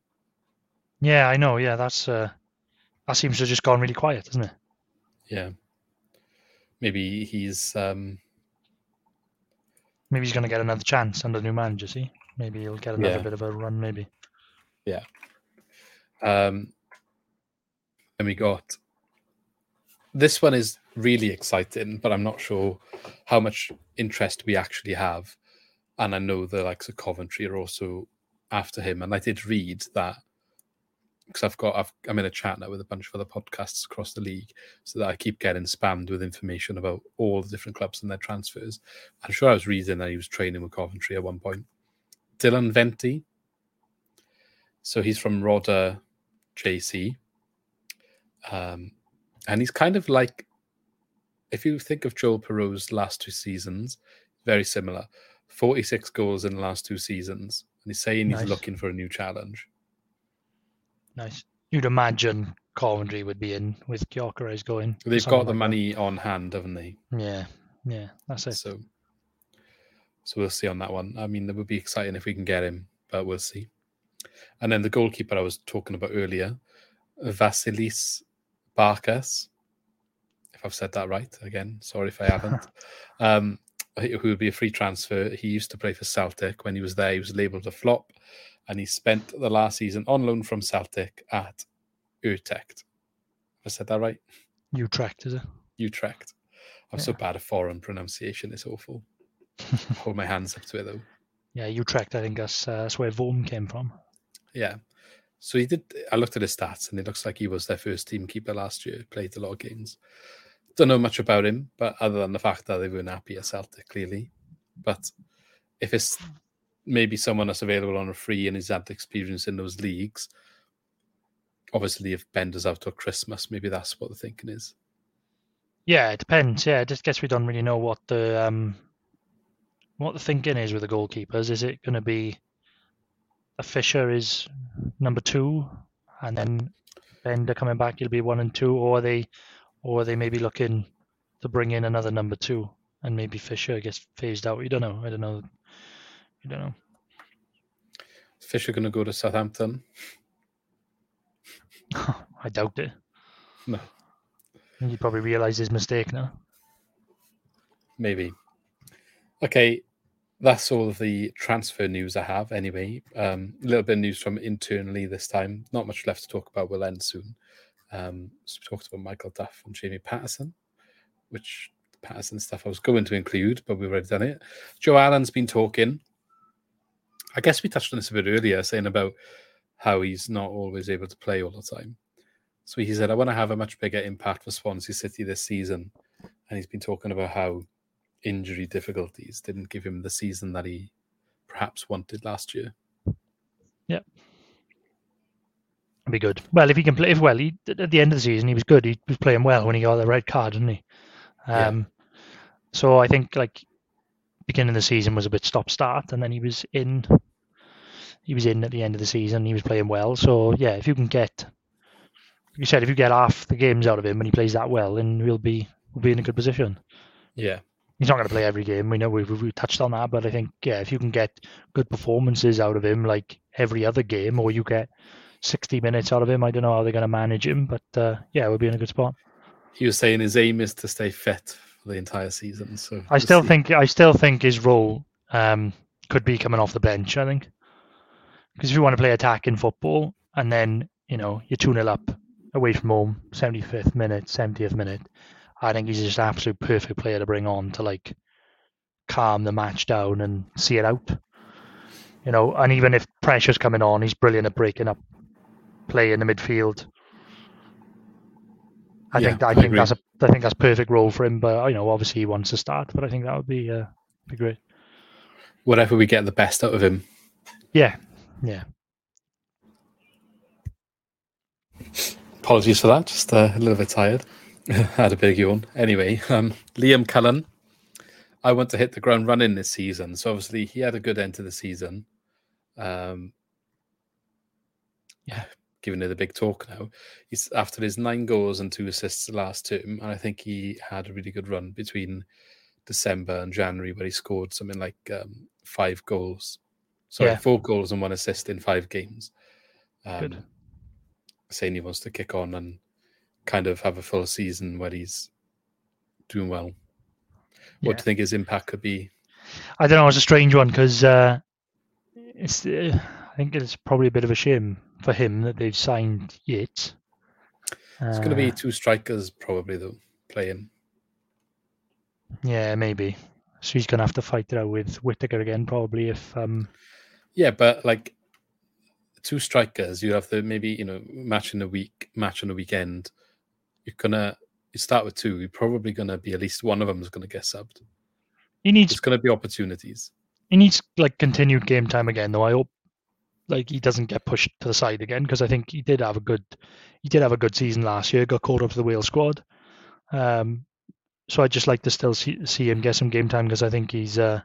yeah, I know. Yeah, that's uh, that seems to have just gone really quiet, doesn't it? Yeah. Maybe he's um Maybe he's going to get another chance under new manager. See, maybe he'll get another Yeah. bit of a run. Maybe. Um, and we got this one is really exciting, but I'm not sure how much interest we actually have. And I know the likes of Coventry are also after him. And I did read that because I've got I've, I'm in a chat now with a bunch of other podcasts across the league, so that I keep getting spammed with information about all the different clubs and their transfers. I'm sure I was reading that he was training with Coventry at one point. Dylan Vente. So he's from Roda JC. Um, and he's kind of like, if you think of Joel Piroe's last two seasons, very similar. 46 goals in the last two seasons. And he's saying Nice. he's looking for a new challenge. Nice. You'd imagine Coventry would be in with Gyökeres going. They've got the like that. money on hand, haven't they? Yeah, yeah, that's it. So, so we'll see on that one. I mean, it would be exciting if we can get him, but we'll see. And then the goalkeeper I was talking about earlier, Vasilis Barkas, if I've said that right. Again, sorry if I haven't. um, who would be a free transfer. He used to play for Celtic. When he was there, he was labelled a flop, and he spent the last season on loan from Celtic at Utrecht. Have I said that right? Utrecht, is it? Utrecht. I'm so bad at foreign pronunciation. It's awful. Hold my hands up to it though. Yeah, Utrecht. I think that's uh, that's where Vorm came from. Yeah. So he did. I looked at his stats, and it looks like he was their first team keeper last year. Played a lot of games. Don't know much about him, but other than the fact that they weren't happy at Celtic, clearly. But if it's maybe someone that's available on a free and he's had experience in those leagues, obviously if Benda's out till Christmas, maybe that's what the thinking is. Yeah, it depends. Yeah, I just guess we don't really know what the um what the thinking is with the goalkeepers. Is it going to be a Fisher is number two, and then Benda coming back, he'll be one and two, or are they, or they maybe looking to bring in another number two, and maybe Fisher gets phased out. You don't know. I don't know. You don't know. Fisher going to go to Southampton? I doubt it. No, he probably realised his mistake now. maybe. Okay, that's all of the transfer news I have. Anyway, um, a little bit of news from internally this time. Not much left to talk about. We'll end soon. Um, so we talked about Michael Duff and Jamie Paterson, which Paterson stuff I was going to include, but we've already done it. Joe Allen's been talking. I guess we touched on this a bit earlier, saying about how he's not always able to play all the time. So he said, I want to have a much bigger impact for Swansea City this season. And he's been talking about how injury difficulties didn't give him the season that he perhaps wanted last year. It'd be good. Well, if he can play, if well, he at the end of the season he was good. He was playing well when he got the red card, didn't he? Yeah. Um, so I think like beginning of the season was a bit stop start, and then he was in. He was in at the end of the season. He was playing well. So yeah, if you can get, like you said, if you get half the games out of him and he plays that well, then we'll be we'll be in a good position. Yeah. He's not going to play every game. We know we've, we've touched on that, but I think yeah, if you can get good performances out of him like every other game, or you get sixty minutes out of him, I don't know how they're going to manage him, but uh, yeah, we'll be in a good spot. He was saying his aim is to stay fit for the entire season. So I still see. think I still think his role um, could be coming off the bench. I think because if you want to play attacking football and then you know you're two 0 up away from home, seventy fifth minute, seventieth minute, I think he's just an absolute perfect player to bring on to like calm the match down and see it out. You know, and even if pressure's coming on, he's brilliant at breaking up play in the midfield. I Yeah, think I I think agree. that's a I think that's perfect role for him. But you know, obviously he wants to start. But I think that would be uh, be great. whatever we get the best out of him. Yeah, yeah. Apologies for that. Just uh, a little bit tired. had a big yawn. Anyway, um, Liam Cullen. I want to hit the ground running this season. So obviously he had a good end to the season. Um, yeah, giving it a big talk now. He's after his nine goals and two assists last term, and I think he had a really good run between December and January where he scored something like um, five goals. Sorry, Yeah. four goals and one assist in five games. Um, Good. Saying he wants to kick on and kind of have a full season where he's doing well. What Yeah. do you think his impact could be? I don't know. It's a strange one because uh, it's. Uh, I think it's probably a bit of a shame for him that they've signed Yates. It's going to be Uh, two strikers probably though playing. yeah, maybe. So he's going to have to fight it out with Whittaker again, probably. If um, Yeah, but like two strikers, you have to maybe you know match in a week, match on a weekend. You're gonna you start with two. You're probably gonna be at least one of them is gonna get subbed. he needs It's gonna be opportunities. he needs like continued game time again, though. I hope like he doesn't get pushed to the side again because I think he did have a good he did have a good season last year. Got called up to the Wales squad. Um, so I'd just like to still see, see him get some game time because I think he's uh,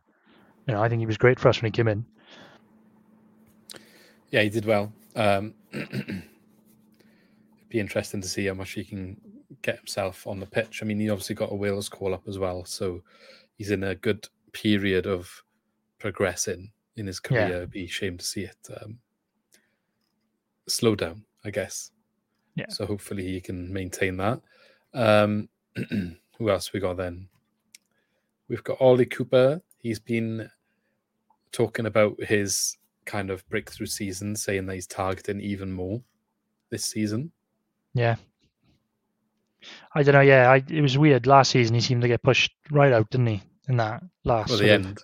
you know I think he was great for us when he came in. Yeah, he did well. Um, be interesting to see how much he can get himself on the pitch. I mean, he obviously got a Wales call up as well, so he's in a good period of progressing in his Yeah. career. It'd be a shame to see it um, slow down, I guess. Yeah. So hopefully he can maintain that. Um, who else we got then? We've got Ollie Cooper. He's been talking about his kind of breakthrough season, saying that he's targeting even more this season. Yeah. I don't know. Yeah, I, it was weird. Last season, he seemed to get pushed right out, didn't he? In that last Well, the of- end.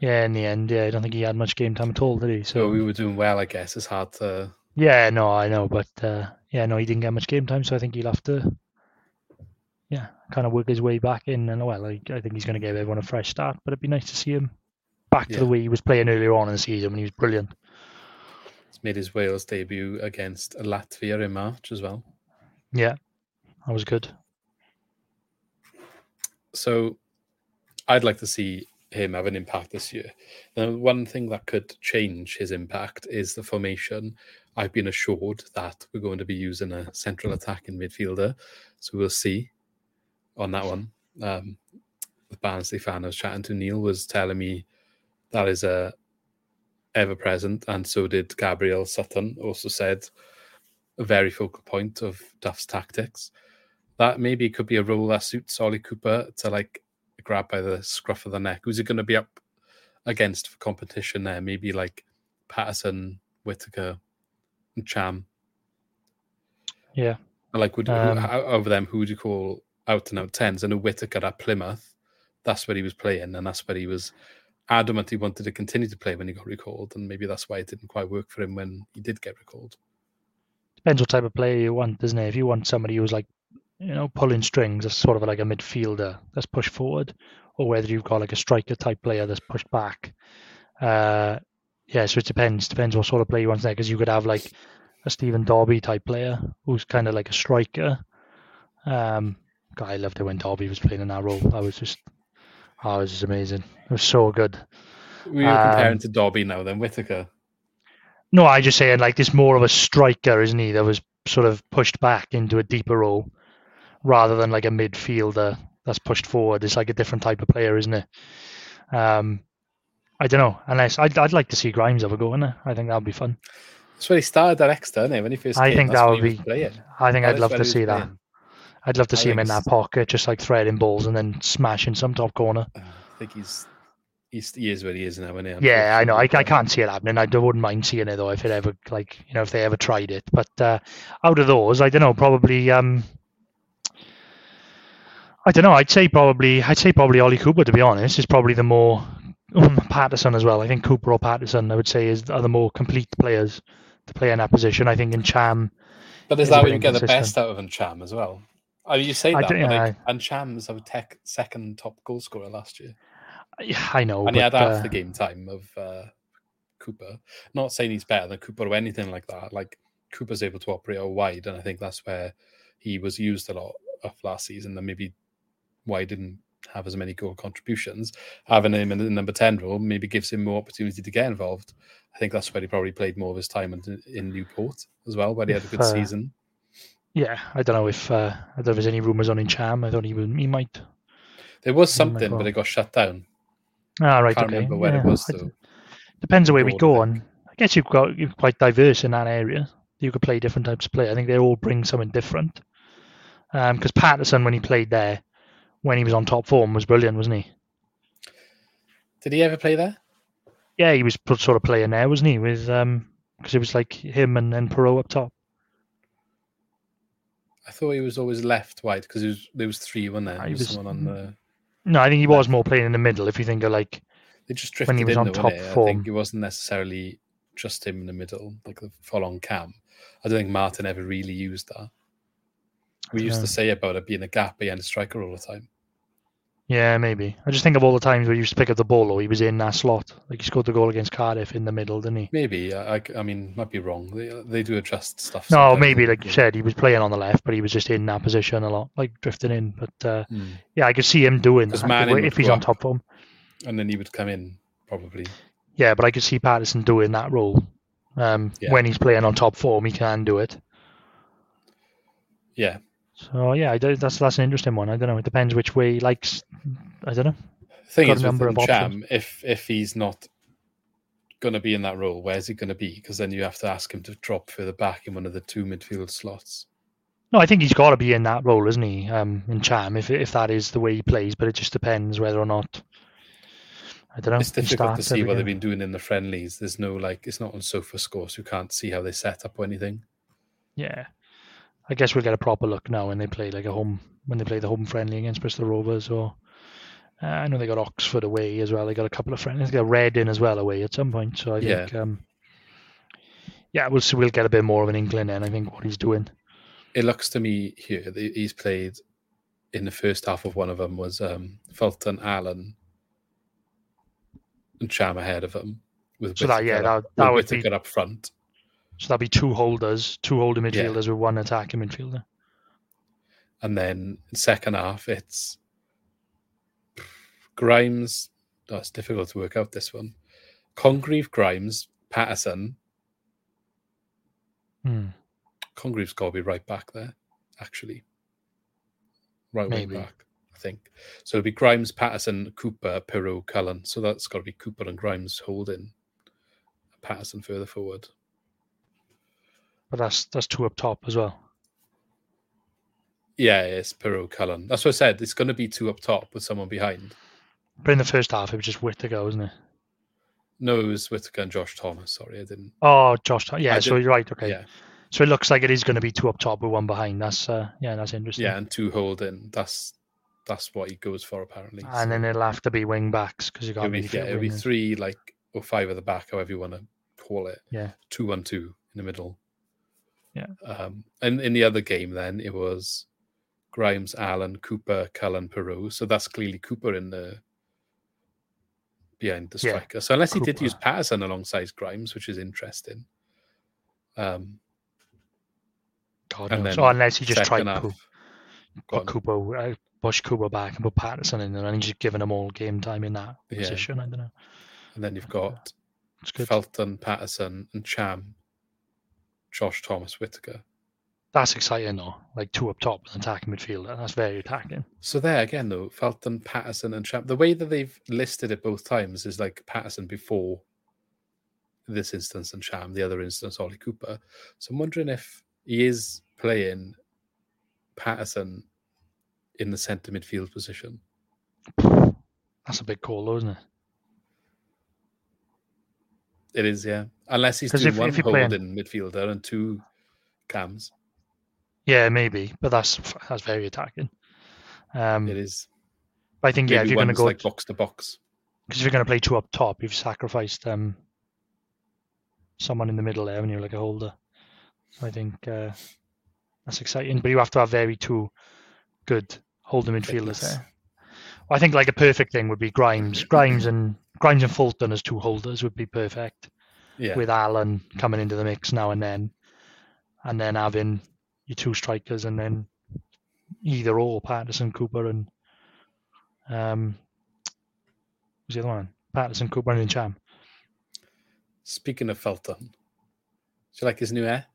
Yeah, in the end, yeah, I don't think he had much game time at all, did he? So we were doing well, I guess. It's hard to. Yeah, no, I know, but uh, yeah, no, he didn't get much game time, so I think he'll have to, yeah, kind of work his way back in. And well, I, I think he's going to give everyone a fresh start, but it'd be nice to see him back to the way he was playing earlier on in the season when he was brilliant. Made his Wales debut against Latvia in March as well. Yeah, that was good. So I'd like to see him have an impact this year. Now, one thing that could change his impact is the formation. I've been assured that we're going to be using a central attacking midfielder. So we'll see on that one. Um, the Barnsley fan I was chatting to, Neil, was telling me that is a ever present, and so did Gabriel Sutton. Also said a very focal point of Duff's tactics. That maybe could be a role that suits Ollie Cooper to like grab by the scruff of the neck. Who's he going to be up against for competition there? Maybe like Paterson, Whittaker, and Cham. Yeah, Like, would Um, who, of them, who would you call out and out tens? I know Whittaker at Plymouth. That's where he was playing, and that's where he was adamant he wanted to continue to play when he got recalled, and maybe that's why it didn't quite work for him when he did get recalled. depends what type of player you want, doesn't it? If you want somebody who's like, you know, pulling strings, as sort of like a midfielder that's pushed forward, or whether you've got like a striker type player that's pushed back. Uh, yeah, so it depends. Depends what sort of player you want there, because you could have like a Stephen Dobbie type player who's kind of like a striker. Um, God, I loved it when Dobbie was playing in that role. That was just, oh, it was just amazing. It was so good. We were comparing Um, to Dobbie now, then Whittaker. No, I just saying like this more of a striker, isn't he? That was sort of pushed back into a deeper role, rather than like a midfielder that's pushed forward. It's like a different type of player, isn't it? Um, I don't know. Unless I'd, I'd like to see Grimes have a go in there. I think that'd be fun. That's where he started at Exeter, isn't it? When he first I came, think that would he be. I think That I'd love to he see that. playing. I'd love to see him in that pocket, just like threading balls and then smashing some top corner. Uh, I think he's he's he is where he is now, isn't he? Yeah, I know. I, I can't see it happening. I don't- wouldn't mind seeing it though if it ever like you know if they ever tried it. But uh, out of those, I don't know. Probably. Um, I don't know. I'd say probably. I'd say probably Ollie Cooper. To be honest, is probably the more um, Paterson as well. I think Cooper or Paterson. I would say is are the more complete players to play in that position. I think in Cham. But is a that where you get the best out of Cham as well? I mean, you say that, don't- but yeah, like, and Cham was our tech second top goal scorer last year, Yeah, I know. and he had half uh, the game time of uh, Cooper. Not saying he's better than Cooper or anything like that. Like Cooper's able to operate out wide, and I think that's where he was used a lot off last season, and maybe why he didn't have as many goal contributions. Having him in the number 10 role maybe gives him more opportunity to get involved. I think that's where he probably played more of his time in, in Newport as well, where he had a good Uh, season. Yeah, I don't know if uh, I don't know if there's any rumours on in Cham. I thought he would, he might. There was something, but it got shut down. Ah, right. Can't okay. remember where it was, though. Depends on where we go on. I guess you've got you're quite diverse in that area. You could play different types of play. I think they all bring something different. Because Paterson, when he played there, when he was on top form, was brilliant, wasn't he? Did he ever play there? Yeah, he was sort of playing there, wasn't he? With um, because it was like him and then Piroe up top. I thought he was always left wide because was, there was three, wasn't there? There was was- someone on the. No, I think he was more playing in the middle. If you think of like, They just when he was in, on though, top innit? I think it wasn't necessarily just him in the middle, like the full on cam. I don't think Martin ever really used that. We used No. to say about it being a gap behind a striker all the time. Yeah, maybe. I just think of all the times where he used to pick up the ball, or he was in that slot. Like he scored the goal against Cardiff in the middle, didn't he? Maybe I, I, I mean, might be wrong. They, they do adjust stuff. No, maybe like you said, he was playing on the left, but he was just in that position a lot, like drifting in. But uh, Hmm. yeah, I could see him doing that if would he's on top form. and then he would come in probably. Yeah, but I could see Paterson doing that role. Um, Yeah. When he's playing on top form, he can do it. Yeah, So yeah, that's that's an interesting one. I don't know. It depends which way he likes. I don't know. thing Got is a number with Cham, if if he's not going to be in that role, where's he going to be? Because then you have to ask him to drop further back in one of the two midfield slots. No, I think he's got to be in that role, isn't he? Um, in Cham, if if that is the way he plays, but it just depends whether or not. I don't know. it's difficult to see what they've been doing in the friendlies. There's no like, it's not on sofa scores. you can't see how they set up or anything. Yeah, I guess we'll get a proper look now when they play like a home when they play the home friendly against Bristol Rovers or. Uh, I know they got Oxford away as well. They got a couple of friendlies. They got Reading as well away at some point. So I Yeah. think, um, yeah, we'll see. We'll get a bit more of an inkling then. I think what he's doing. It looks to me here that he's played in the first half of one of them was um, Fulton, Allen, and Cham ahead of him. With So that- yeah, that- that would be- up front. So that'll be two holders, two holding Yeah. midfielders with one attacking midfielder. And then second half, it's Grimes. Oh, it's difficult to work out this one. Congreve, Grimes, Paterson. Hmm. Congreve's got to be right back there, actually. Right wing back, I think. So it'll be Grimes, Paterson, Cooper, Piroe, Cullen. So that's got to be Cooper and Grimes holding. Paterson further forward. But that's that's two up top as well. Yeah, it's Piroe, Cullen. That's what I said. It's going to be two up top with someone behind. But in the first half, it was just Whittaker, wasn't it? No, it was Whittaker and Josh Thomas. Sorry, I didn't. Oh, Josh. Yeah, I so did- you're right. Okay. Yeah, So it looks like it is going to be two up top with one behind. That's uh, yeah, that's interesting. yeah, and two holding. That's that's what he goes for apparently. And then it'll have to be wing backs because you it'll can't be, yeah, it'll be three like or five at the back, however you want to call it. Yeah. two one two in the middle. Yeah. Um, and in the other game, then it was Grimes, Allen, Cooper, Cullen, Piroe. So that's clearly Cooper in the behind the Yeah, striker. So unless he did use Paterson alongside Grimes, which is interesting. Um, God and knows. then unless he just tried to half- put, put Cooper, uh, push Cooper back and put Paterson in there, and he's just giving them all game time in that Yeah. position. I don't know. and then you've got Fulton, Paterson, and Cham, Josh Thomas, Whittaker. That's exciting though. Like two up top, an attacking midfielder. That's very attacking. So there again, though, Fulton, Paterson, and Cham. The way that they've listed it both times is like Paterson before this instance and Cham, the other instance, Ollie Cooper. So I'm wondering if he is playing Paterson in the centre midfield position. That's a big call, though, isn't it? It is, yeah. Unless he's doing if- one if you're playing- holding midfielder and two cams. Yeah, maybe, but that's that's very attacking. Um, It is. but I think yeah, if you're going to go like box to box. because if you're going to play two up top, you've sacrificed um someone in the middle there, and you're like a holder. So I think uh, that's exciting, but you have to have very two good holding midfielders there. Well, I think like a perfect thing would be Grimes, Grimes and Grimes and Fulton as two holders would be perfect. Yeah. With Allen coming into the mix now and then, and then having your two strikers, and then either or Paterson, Cooper, and um, who's the other one? Paterson, Cooper, and Cham. Speaking of Fulton, do you like his new hair?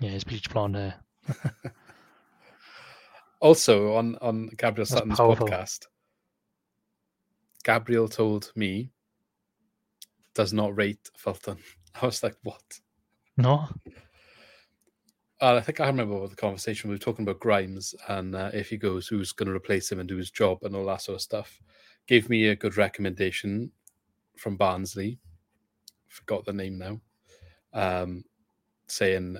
Yeah, his bleach blonde hair. Also on on Gabriel That's Sutton's powerful. podcast, Gabriel told me does not rate Fulton. I was like, what? No, Uh, I think I remember what the conversation we were talking about Grimes and uh, if he goes, who's going to replace him and do his job and all that sort of stuff. Gave me a good recommendation from Barnsley. Forgot the name now. Um, saying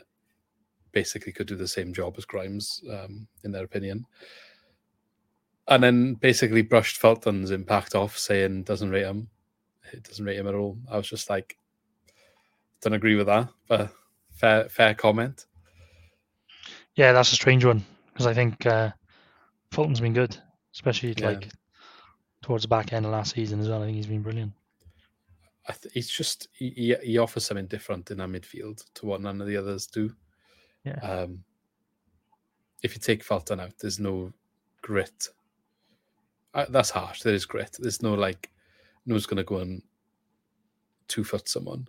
basically could do the same job as Grimes, um, in their opinion. And then basically brushed Fulton's impact off, saying doesn't rate him. It doesn't rate him at all. I was just like, don't agree with that, but fair fair comment. yeah, that's a strange one because I think uh, Fulton's been good, especially Yeah. like towards the back end of last season as well. I think he's been brilliant. I th- he's just he, he he offers something different in our midfield to what none of the others do. Yeah. Um, if you take Fulton out, there's no grit. Uh, that's harsh. There is grit. There's no like, no one's going to go and two foot someone.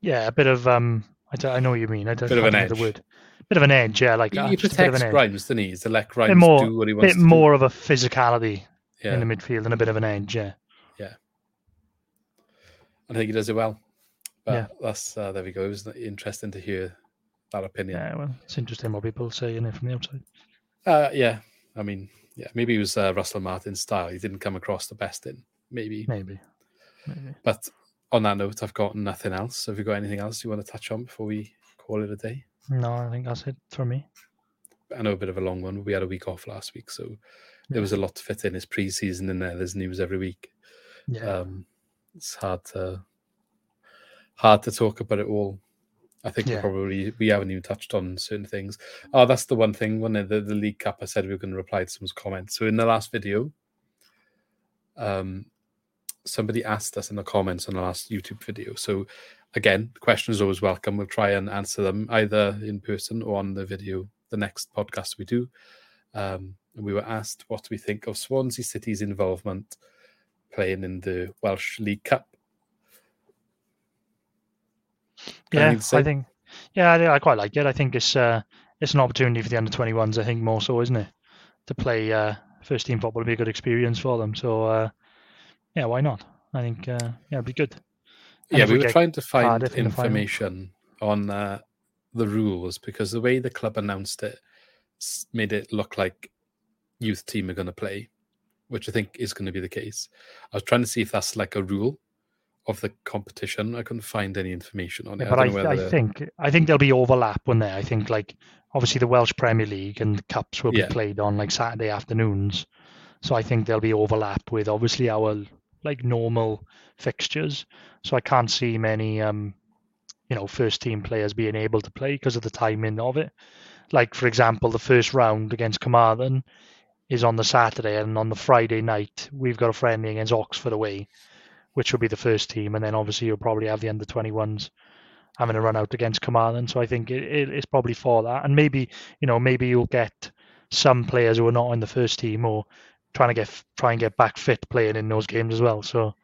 Yeah, a bit of um, I, don't- I know what you mean. I don't Bit of an edge. the word. Bit of an edge, yeah, like He, that, he just a bit of protects an edge. Grimes, doesn't he? To let Grimes bit more, do what he wants bit more of a physicality. Yeah. in the midfield and a bit of an edge. Yeah. Yeah, I think he does it well. But Yeah. that's uh, there we go. It was interesting to hear that opinion. yeah. Well, it's interesting what people say in it from the outside. Uh, yeah, I mean, yeah, maybe it was uh, Russell Martin's style. He didn't come across the best in, maybe. Maybe, maybe. But on that note, I've got nothing else. Have you got anything else you want to touch on before we call it a day? No, I think that's it for me. I know a bit of a long one. We had a week off last week, so there was a lot to fit in. It's pre-season in there. There's news every week. Yeah, Um, it's hard to hard to talk about it all. I think we Yeah. probably we haven't even touched on certain things. Oh, that's the one thing. When the, the League Cup, I said we were going to reply to someone's comments. So in the last video, um, somebody asked us in the comments on the last YouTube video. So again, the question is always welcome. We'll try and answer them either in person or on the video, the next podcast we do. Um, and we were asked what do we think of Swansea City's involvement playing in the Welsh League Cup. yeah. anything to say? I think, yeah, I, I quite like it. I think it's uh, it's an opportunity for the under twenty ones. I think more so, isn't it, to play uh, first team football? Would be a good experience for them. So, uh, yeah, why not? I think, uh, yeah, it'd be good. And yeah, we we were trying to find Cardiff in the information on uh, the rules because the way the club announced it made it look like youth team are going to play, which I think is going to be the case. I was trying to see if that's like a rule of the competition. I couldn't find any information on it. Yeah, but I, don't know I, think I think there'll be overlap when there. I think like obviously the Welsh Premier League and the cups will Yeah. be played on like Saturday afternoons, so I think there'll be overlap with obviously our like normal fixtures. So I can't see many um you know first team players being able to play because of the timing of it. Like for example, the first round against Carmarthen is on the Saturday, and on the Friday night we've got a friendly against Oxford away, which will be the first team, and then obviously you'll probably have the under twenty ones having a run out against Carmarthen. So I think it, it, it's probably for that, and maybe you know maybe you'll get some players who are not in the first team or trying to get try and get back fit playing in those games as well. So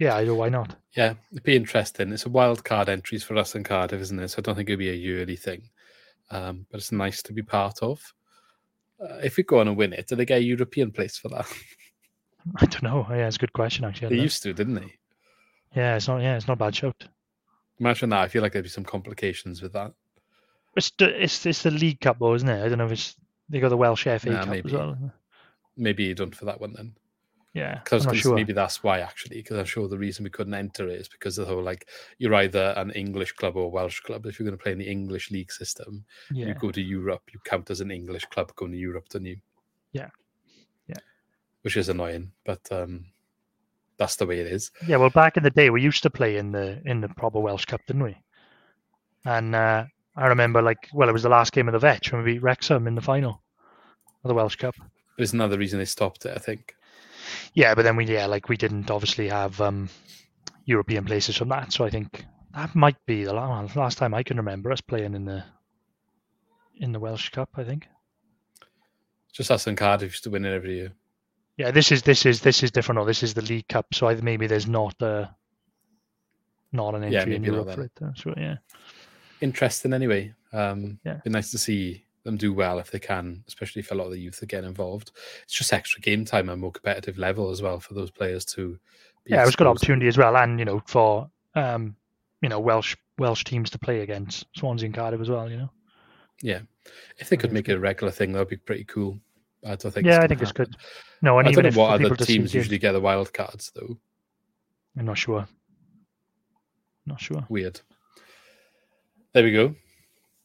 yeah, I know why not. Yeah, it'd be interesting. It's a wild card entries for us in Cardiff, isn't it? So I don't think it'd be a yearly thing, um, but it's nice to be part of. Uh, if we go on and win it, do they get a European place for that? I don't know. Yeah, it's a good question actually. They know. used to, didn't they? Yeah, it's not. Yeah, it's not a bad shout. Imagine that. I feel like there'd be some complications with that. It's the, it's it's the League Cup though, isn't it? I don't know if it's they got the Welsh FA Nah, Cup maybe. as well. Maybe you don't for that one then. Yeah, Because sure. maybe that's why actually. Because I'm sure the reason we couldn't enter it is because of the whole like you're either an English club or a Welsh club. If you're going to play in the English league system, Yeah, you go to Europe, you count as an English club going to Europe, don't you? Yeah. Yeah. Which is annoying, but um, that's the way it is. Yeah, well, back in the day, we used to play in the in the proper Welsh Cup, didn't we? And uh, I remember, like, well, it was the last game of the Vetch when we beat Wrexham in the final of the Welsh Cup. There's another reason they stopped it, I think. Yeah, but then we, yeah, like, we didn't obviously have um, European places from that, so I think that might be the last, time I can remember us playing in the in the Welsh Cup. I think. Just us and Cardiff used to win it every year. Yeah, this is this is this is different. Or this is the League Cup, so either maybe there's not a not an Yeah, entry in maybe not Europe for it. So yeah, Interesting anyway. Um, Yeah. Be nice to see them do well if they can, especially if a lot of the youth are getting involved. It's just extra game time and more competitive level as well for those players to. Be yeah, it was a good opportunity as well, and you know for um you know Welsh Welsh teams to play against Swansea and Cardiff as well. You know. Yeah, if they could make it a regular thing, that'd be pretty cool. I don't think. yeah, I think it's good. No, and I even don't if know what other people to see teams usually get the wild cards though. I'm not sure. Not sure. Weird. There we go.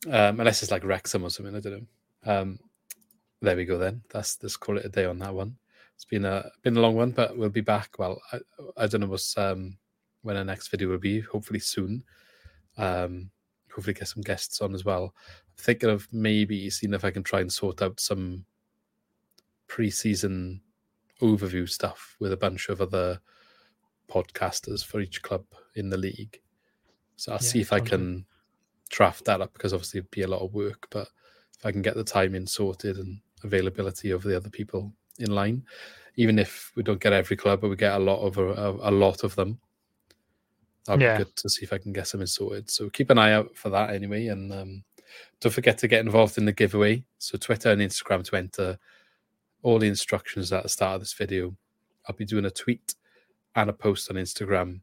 Um, unless it's like Wrexham or something, I don't know. Um, there we go then. That's let's call it a day on that one. It's been a been a long one, but we'll be back. Well, I, I don't know what's um, when our next video will be. Hopefully soon. Um, hopefully get some guests on as well. I'm thinking of maybe seeing if I can try and sort out some pre-season overview stuff with a bunch of other podcasters for each club in the league. So I'll Yeah, see if I can draft that up because obviously it'd be a lot of work, but if I can get the timing sorted and availability of the other people in line, even if we don't get every club, but we get a lot of a, a lot of them, that'd Yeah. be good to see if I can get something sorted. So keep an eye out for that anyway, and um, don't forget to get involved in the giveaway. So Twitter and Instagram to enter all the instructions at the start of this video. I'll be doing a tweet and a post on Instagram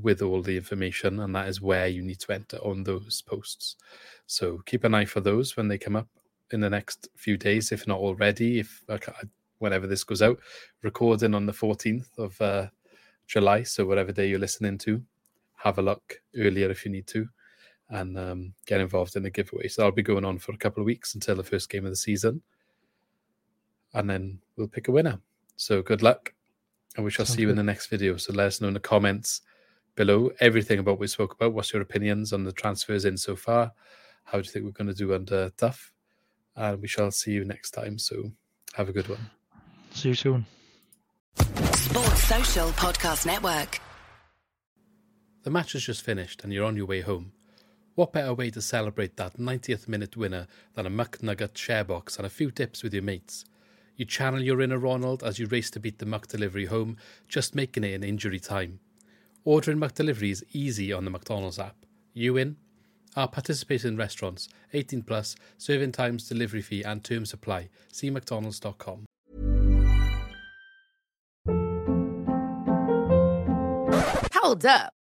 with all the information, and that is where you need to enter on those posts. So keep an eye for those when they come up in the next few days, if not already. If whenever this goes out, recording on the 14th of uh, July, so whatever day you're listening to, have a look earlier if you need to, and um, get involved in the giveaway. So that'll be going on for a couple of weeks until the first game of the season, and then we'll pick a winner. So good luck, and we shall Sounds see you in the next video. So let us know in the comments below everything about what we spoke about. What's your opinions on the transfers in so far? How do you think we're going to do under Duff? And we shall see you next time. So have a good one. See you soon. Sports Social Podcast Network. The match has just finished and you're on your way home. What better way to celebrate that 90th minute winner than a McNugget share box and a few tips with your mates? You channel your inner Ronald as you race to beat the McDelivery home, just making it in injury time. Ordering McDelivery is easy on the McDonald's app. You in? Our participating restaurants, 18 plus, serving times, delivery fee, and term supply. See McDonald's.com. Hold up.